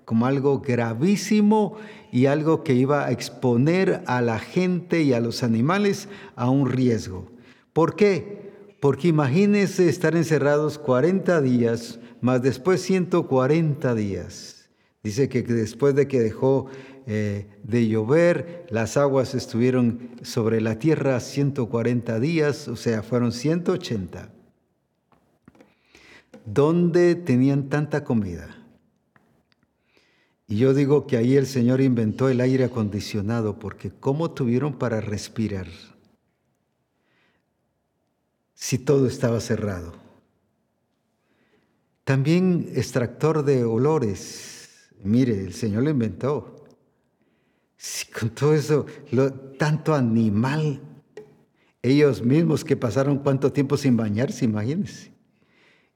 Speaker 1: como algo gravísimo y algo que iba a exponer a la gente y a los animales a un riesgo. ¿Por qué? Porque imagínense estar encerrados 40 días, más después 140 días. Dice que después de que dejó eh, de llover, las aguas estuvieron sobre la tierra 140 días, o sea, fueron 180. ¿Dónde tenían tanta comida? Y yo digo que ahí el Señor inventó el aire acondicionado, porque ¿cómo tuvieron para respirar si todo estaba cerrado? También extractor de olores. Mire, el Señor lo inventó con todo eso, tanto animal, ellos mismos que pasaron cuánto tiempo sin bañarse, imagínense.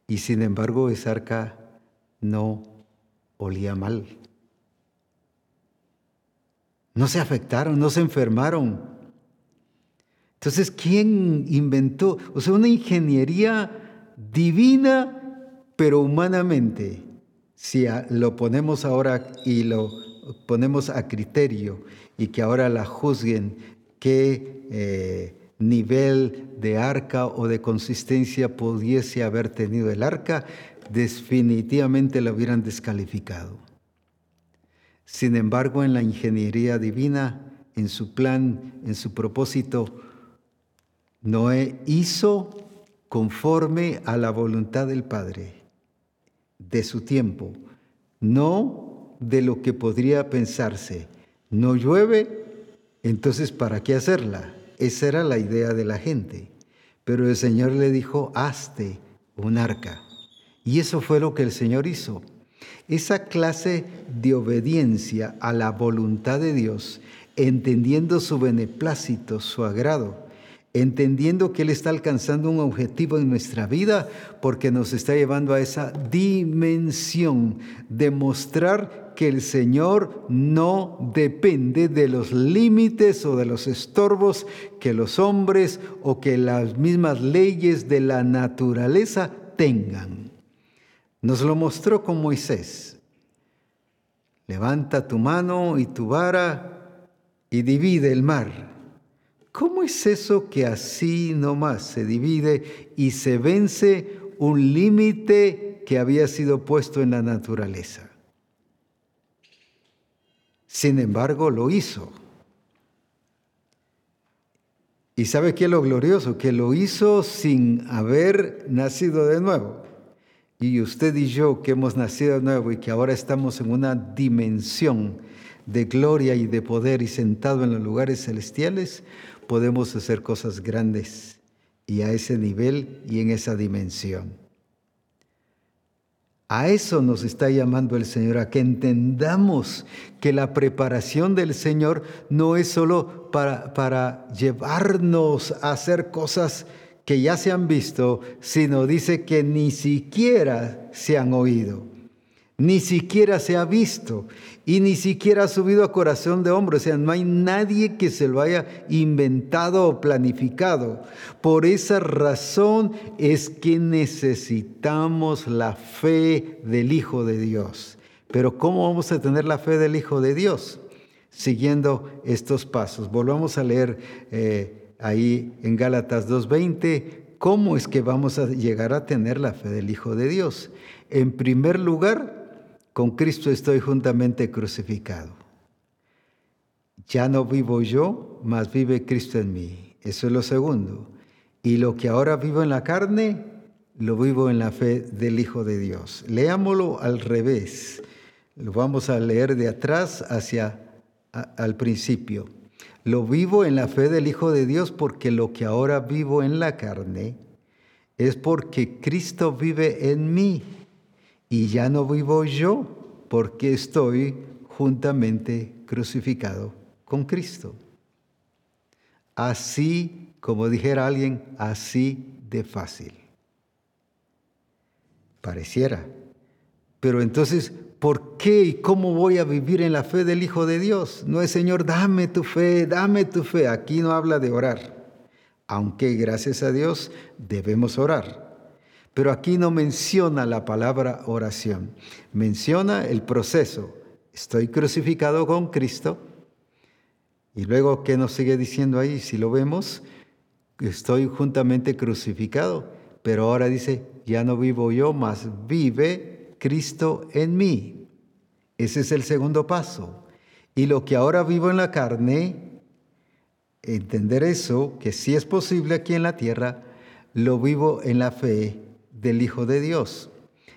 Speaker 1: Y sin embargo, esa arca no olía mal. No se afectaron, no se enfermaron. Entonces, ¿quién inventó? O sea, una ingeniería divina, pero humanamente. Si lo ponemos ahora y lo ponemos a criterio y que ahora la juzguen qué eh, nivel de arca o de consistencia pudiese haber tenido el arca, definitivamente la hubieran descalificado. Sin embargo, en la ingeniería divina, en su plan, en su propósito, Noé hizo conforme a la voluntad del Padre. de su tiempo, no de lo que podría pensarse. No llueve, entonces ¿para qué hacerla? Esa era la idea de la gente. Pero el Señor le dijo, hazte un arca. Y eso fue lo que el Señor hizo. Esa clase de obediencia a la voluntad de Dios, entendiendo su beneplácito, su agrado, entendiendo que Él está alcanzando un objetivo en nuestra vida porque nos está llevando a esa dimensión de mostrar que el Señor no depende de los límites o de los estorbos que los hombres o que las mismas leyes de la naturaleza tengan. Nos lo mostró con Moisés. Levanta tu mano y tu vara y divide el mar ¿Cómo es eso que así nomás se divide y se vence un límite que había sido puesto en la naturaleza? Sin embargo, lo hizo. ¿Y sabe qué es lo glorioso? Que lo hizo sin haber nacido de nuevo. Y usted y yo que hemos nacido de nuevo y que ahora estamos en una dimensión de gloria y de poder y sentado en los lugares celestiales, podemos hacer cosas grandes y a ese nivel y en esa dimensión. A eso nos está llamando el Señor, a que entendamos que la preparación del Señor no es solo para, para llevarnos a hacer cosas que ya se han visto, sino dice que ni siquiera se han oído ni siquiera se ha visto y ni siquiera ha subido a corazón de hombre. O sea, no hay nadie que se lo haya inventado o planificado. Por esa razón es que necesitamos la fe del Hijo de Dios. Pero ¿cómo vamos a tener la fe del Hijo de Dios? Siguiendo estos pasos. Volvamos a leer eh, ahí en Gálatas 2.20. ¿Cómo es que vamos a llegar a tener la fe del Hijo de Dios? En primer lugar, con Cristo estoy juntamente crucificado. Ya no vivo yo, mas vive Cristo en mí. Eso es lo segundo. Y lo que ahora vivo en la carne, lo vivo en la fe del Hijo de Dios. Leámoslo al revés. Lo vamos a leer de atrás hacia al principio. Lo vivo en la fe del Hijo de Dios porque lo que ahora vivo en la carne es porque Cristo vive en mí y ya no vivo yo, porque estoy juntamente crucificado con Cristo. Así, como dijera alguien, así de fácil. Pareciera. Pero entonces, ¿por qué y cómo voy a vivir en la fe del Hijo de Dios? No es, Señor, dame tu fe, dame tu fe. Aquí no habla de orar. Aunque gracias a Dios debemos orar. Pero aquí no menciona la palabra oración, menciona el proceso. Estoy crucificado con Cristo. Y luego, ¿qué nos sigue diciendo ahí? Si lo vemos, estoy juntamente crucificado. Pero ahora dice, ya no vivo yo, mas vive Cristo en mí. Ese es el segundo paso. Y lo que ahora vivo en la carne, entender eso, que sí es posible aquí en la tierra, lo vivo en la fe del Hijo de Dios.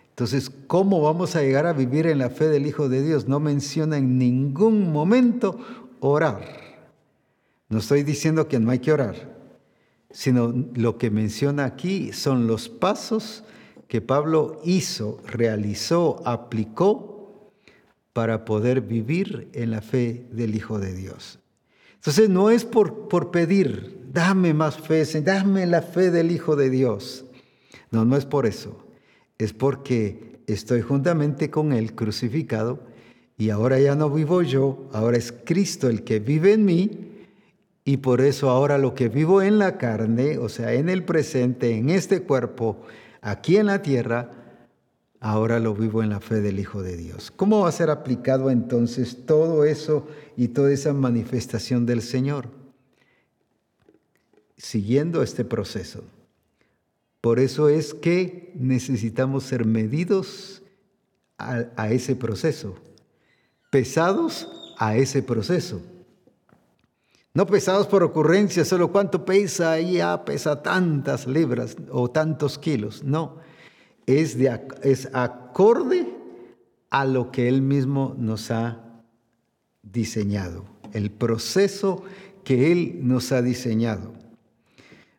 Speaker 1: Entonces, ¿cómo vamos a llegar a vivir en la fe del Hijo de Dios? No menciona en ningún momento orar. No estoy diciendo que no hay que orar, sino lo que menciona aquí son los pasos que Pablo hizo, realizó, aplicó para poder vivir en la fe del Hijo de Dios. Entonces no es por, por pedir, dame más fe, dame la fe del Hijo de Dios. No, no es por eso. Es porque estoy juntamente con Él crucificado y ahora ya no vivo yo, ahora es Cristo el que vive en mí y por eso ahora lo que vivo en la carne, o sea, en el presente, en este cuerpo, aquí en la tierra, ahora lo vivo en la fe del Hijo de Dios. ¿Cómo va a ser aplicado entonces todo eso y toda esa manifestación del Señor? Siguiendo este proceso. Por eso es que necesitamos ser medidos a, ese proceso, pesados a ese proceso. No pesados por ocurrencia, solo cuánto pesa y ya pesa tantas libras o tantos kilos. No, es, de, es acorde a lo que Él mismo nos ha diseñado, el proceso que Él nos ha diseñado.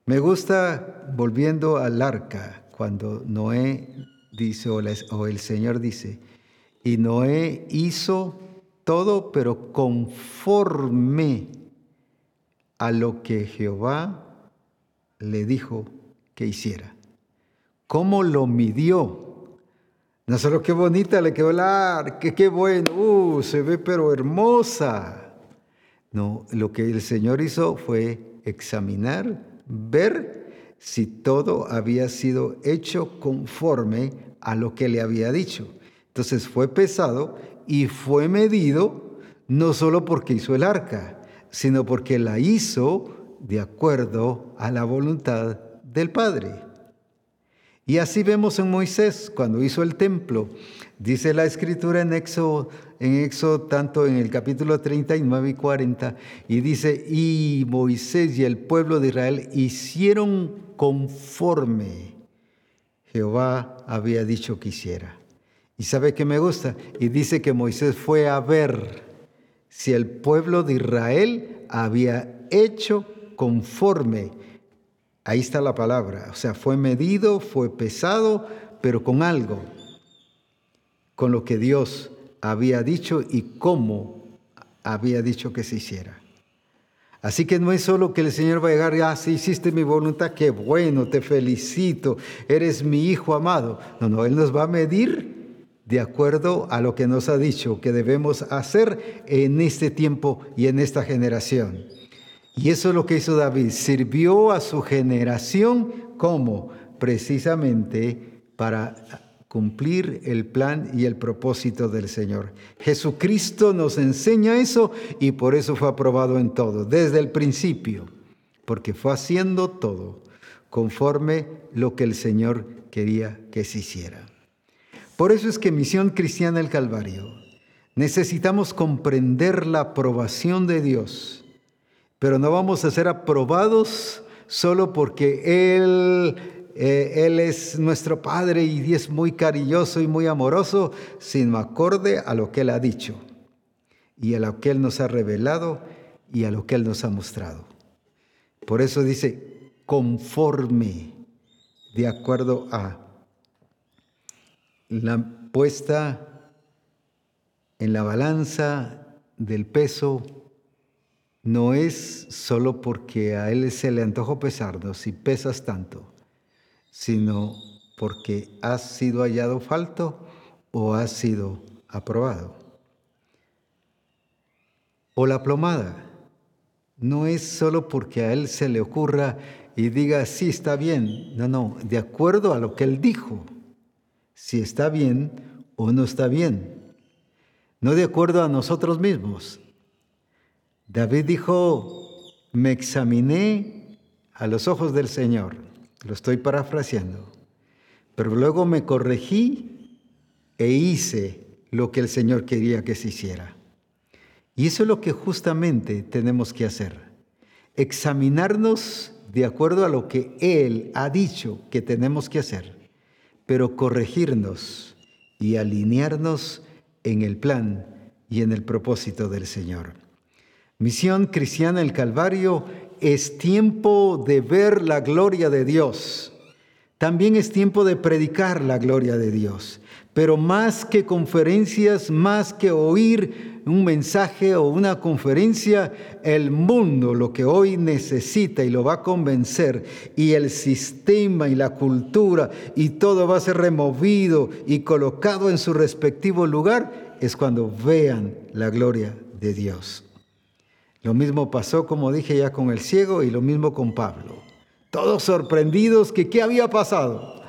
Speaker 1: Me gusta, volviendo al arca, cuando Noé dice, o, el Señor dice, y Noé hizo todo, pero conforme a lo que Jehová le dijo que hiciera. ¿Cómo lo midió? No solo qué bonita le quedó el arca, qué bueno, uh, se ve pero hermosa. No, lo que el Señor hizo fue examinar, ver si todo había sido hecho conforme a lo que le había dicho. Entonces fue pesado y fue medido no solo porque hizo el arca, sino porque la hizo de acuerdo a la voluntad del Padre. Y así vemos en Moisés cuando hizo el templo. Dice la escritura en Éxodo, en tanto en el capítulo 39 y 40, y dice, y Moisés y el pueblo de Israel hicieron conforme Jehová había dicho que hiciera. Y sabe que me gusta, y dice que Moisés fue a ver si el pueblo de Israel había hecho conforme Ahí está la palabra. O sea, fue medido, fue pesado, pero con algo, con lo que Dios había dicho y cómo había dicho que se hiciera. Así que no es solo que el Señor va a llegar, ah, sí hiciste mi voluntad, qué bueno, te felicito, eres mi hijo amado. No, no, Él nos va a medir de acuerdo a lo que nos ha dicho que debemos hacer en este tiempo y en esta generación. Y eso es lo que hizo David. Sirvió a su generación como precisamente para cumplir el plan y el propósito del Señor. Jesucristo nos enseña eso y por eso fue aprobado en todo, desde el principio, porque fue haciendo todo conforme lo que el Señor quería que se hiciera. Por eso es que Misión Cristiana el Calvario necesitamos comprender la aprobación de Dios pero no vamos a ser aprobados solo porque Él, eh, Él es nuestro Padre y es muy cariñoso y muy amoroso, sino acorde a lo que Él ha dicho y a lo que Él nos ha revelado y a lo que Él nos ha mostrado. Por eso dice, conforme, de acuerdo a la puesta en la balanza del peso no es solo porque a Él se le antojó pesarnos si pesas tanto, sino porque has sido hallado falto o has sido aprobado. O la plomada. No es solo porque a Él se le ocurra y diga, sí, está bien. No, no, de acuerdo a lo que Él dijo, si está bien o no está bien. No de acuerdo a nosotros mismos, David dijo, me examiné a los ojos del Señor, lo estoy parafraseando, pero luego me corregí e hice lo que el Señor quería que se hiciera. Y eso es lo que justamente tenemos que hacer, examinarnos de acuerdo a lo que Él ha dicho que tenemos que hacer, pero corregirnos y alinearnos en el plan y en el propósito del Señor. Misión Cristiana el Calvario es tiempo de ver la gloria de Dios. También es tiempo de predicar la gloria de Dios. Pero más que conferencias, más que oír un mensaje o una conferencia, el mundo lo que hoy necesita y lo va a convencer, y el sistema y la cultura y todo va a ser removido y colocado en su respectivo lugar, es cuando vean la gloria de Dios. Lo mismo pasó, como dije ya, con el ciego y lo mismo con Pablo. Todos sorprendidos que qué había pasado,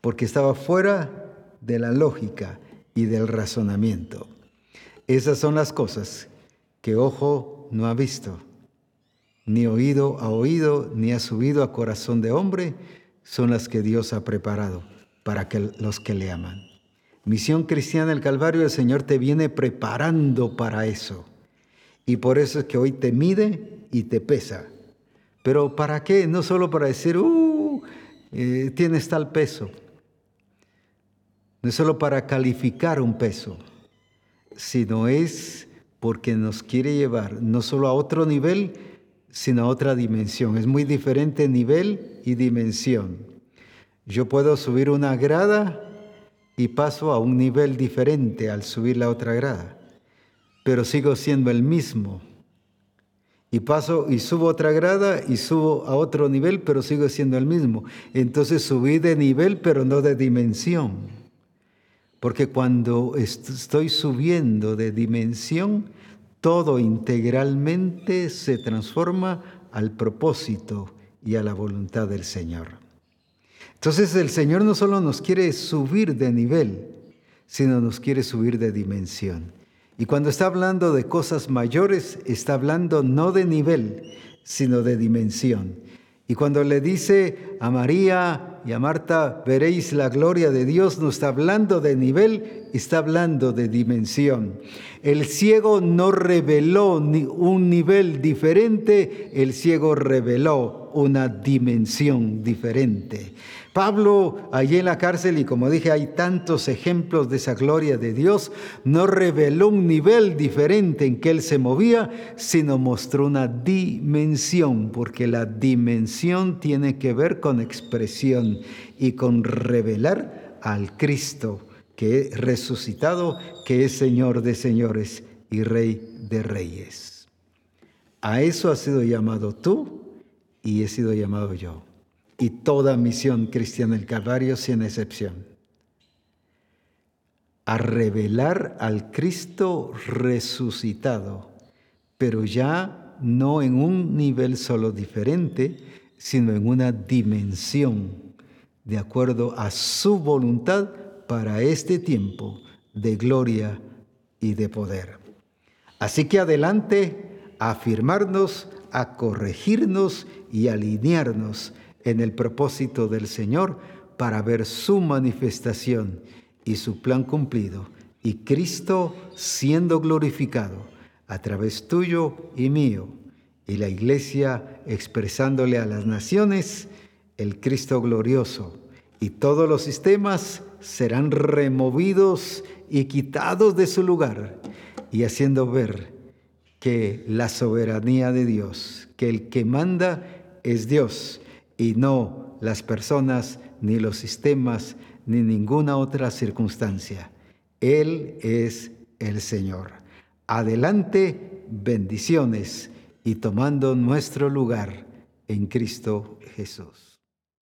Speaker 1: porque estaba fuera de la lógica y del razonamiento. Esas son las cosas que ojo no ha visto, ni oído ha oído, ni ha subido a corazón de hombre, son las que Dios ha preparado para que los que le aman. Misión cristiana del Calvario, el Señor te viene preparando para eso. Y por eso es que hoy te mide y te pesa. Pero ¿para qué? No solo para decir, uh, eh, tienes tal peso. no es solo para calificar un peso, sino es porque nos quiere llevar no solo a otro nivel, sino a otra dimensión. Es muy diferente nivel y dimensión. Yo puedo subir una grada y paso a un nivel diferente al subir la otra grada, pero sigo siendo el mismo. Y paso y subo otra grada y subo a otro nivel, pero sigo siendo el mismo. Entonces subí de nivel, pero no de dimensión. Porque cuando estoy subiendo de dimensión, todo integralmente se transforma al propósito y a la voluntad del Señor. Entonces el Señor no solo nos quiere subir de nivel, sino nos quiere subir de dimensión. Y cuando está hablando de cosas mayores, está hablando no de nivel, sino de dimensión. Y cuando le dice a María y a Marta, veréis la gloria de Dios, no está hablando de nivel, está hablando de dimensión. El ciego no reveló un nivel diferente, el ciego reveló una dimensión diferente. Pablo, allí en la cárcel, y como dije, hay tantos ejemplos de esa gloria de Dios, no reveló un nivel diferente en que él se movía, sino mostró una dimensión, porque la dimensión tiene que ver con expresión y con revelar al Cristo que es resucitado, que es Señor de señores y Rey de reyes. A eso has sido llamado tú y he sido llamado yo y toda misión cristiana del Calvario sin excepción. A revelar al Cristo resucitado, pero ya no en un nivel solo diferente, sino en una dimensión de acuerdo a su voluntad para este tiempo de gloria y de poder. Así que adelante a afirmarnos, a corregirnos y alinearnos en el propósito del Señor para ver su manifestación y su plan cumplido y Cristo siendo glorificado a través tuyo y mío y la iglesia expresándole a las naciones el Cristo glorioso y todos los sistemas serán removidos y quitados de su lugar y haciendo ver que la soberanía de Dios, que el que manda es Dios y no las personas, ni los sistemas, ni ninguna otra circunstancia. Él es el Señor. Adelante, bendiciones y tomando nuestro lugar en Cristo Jesús.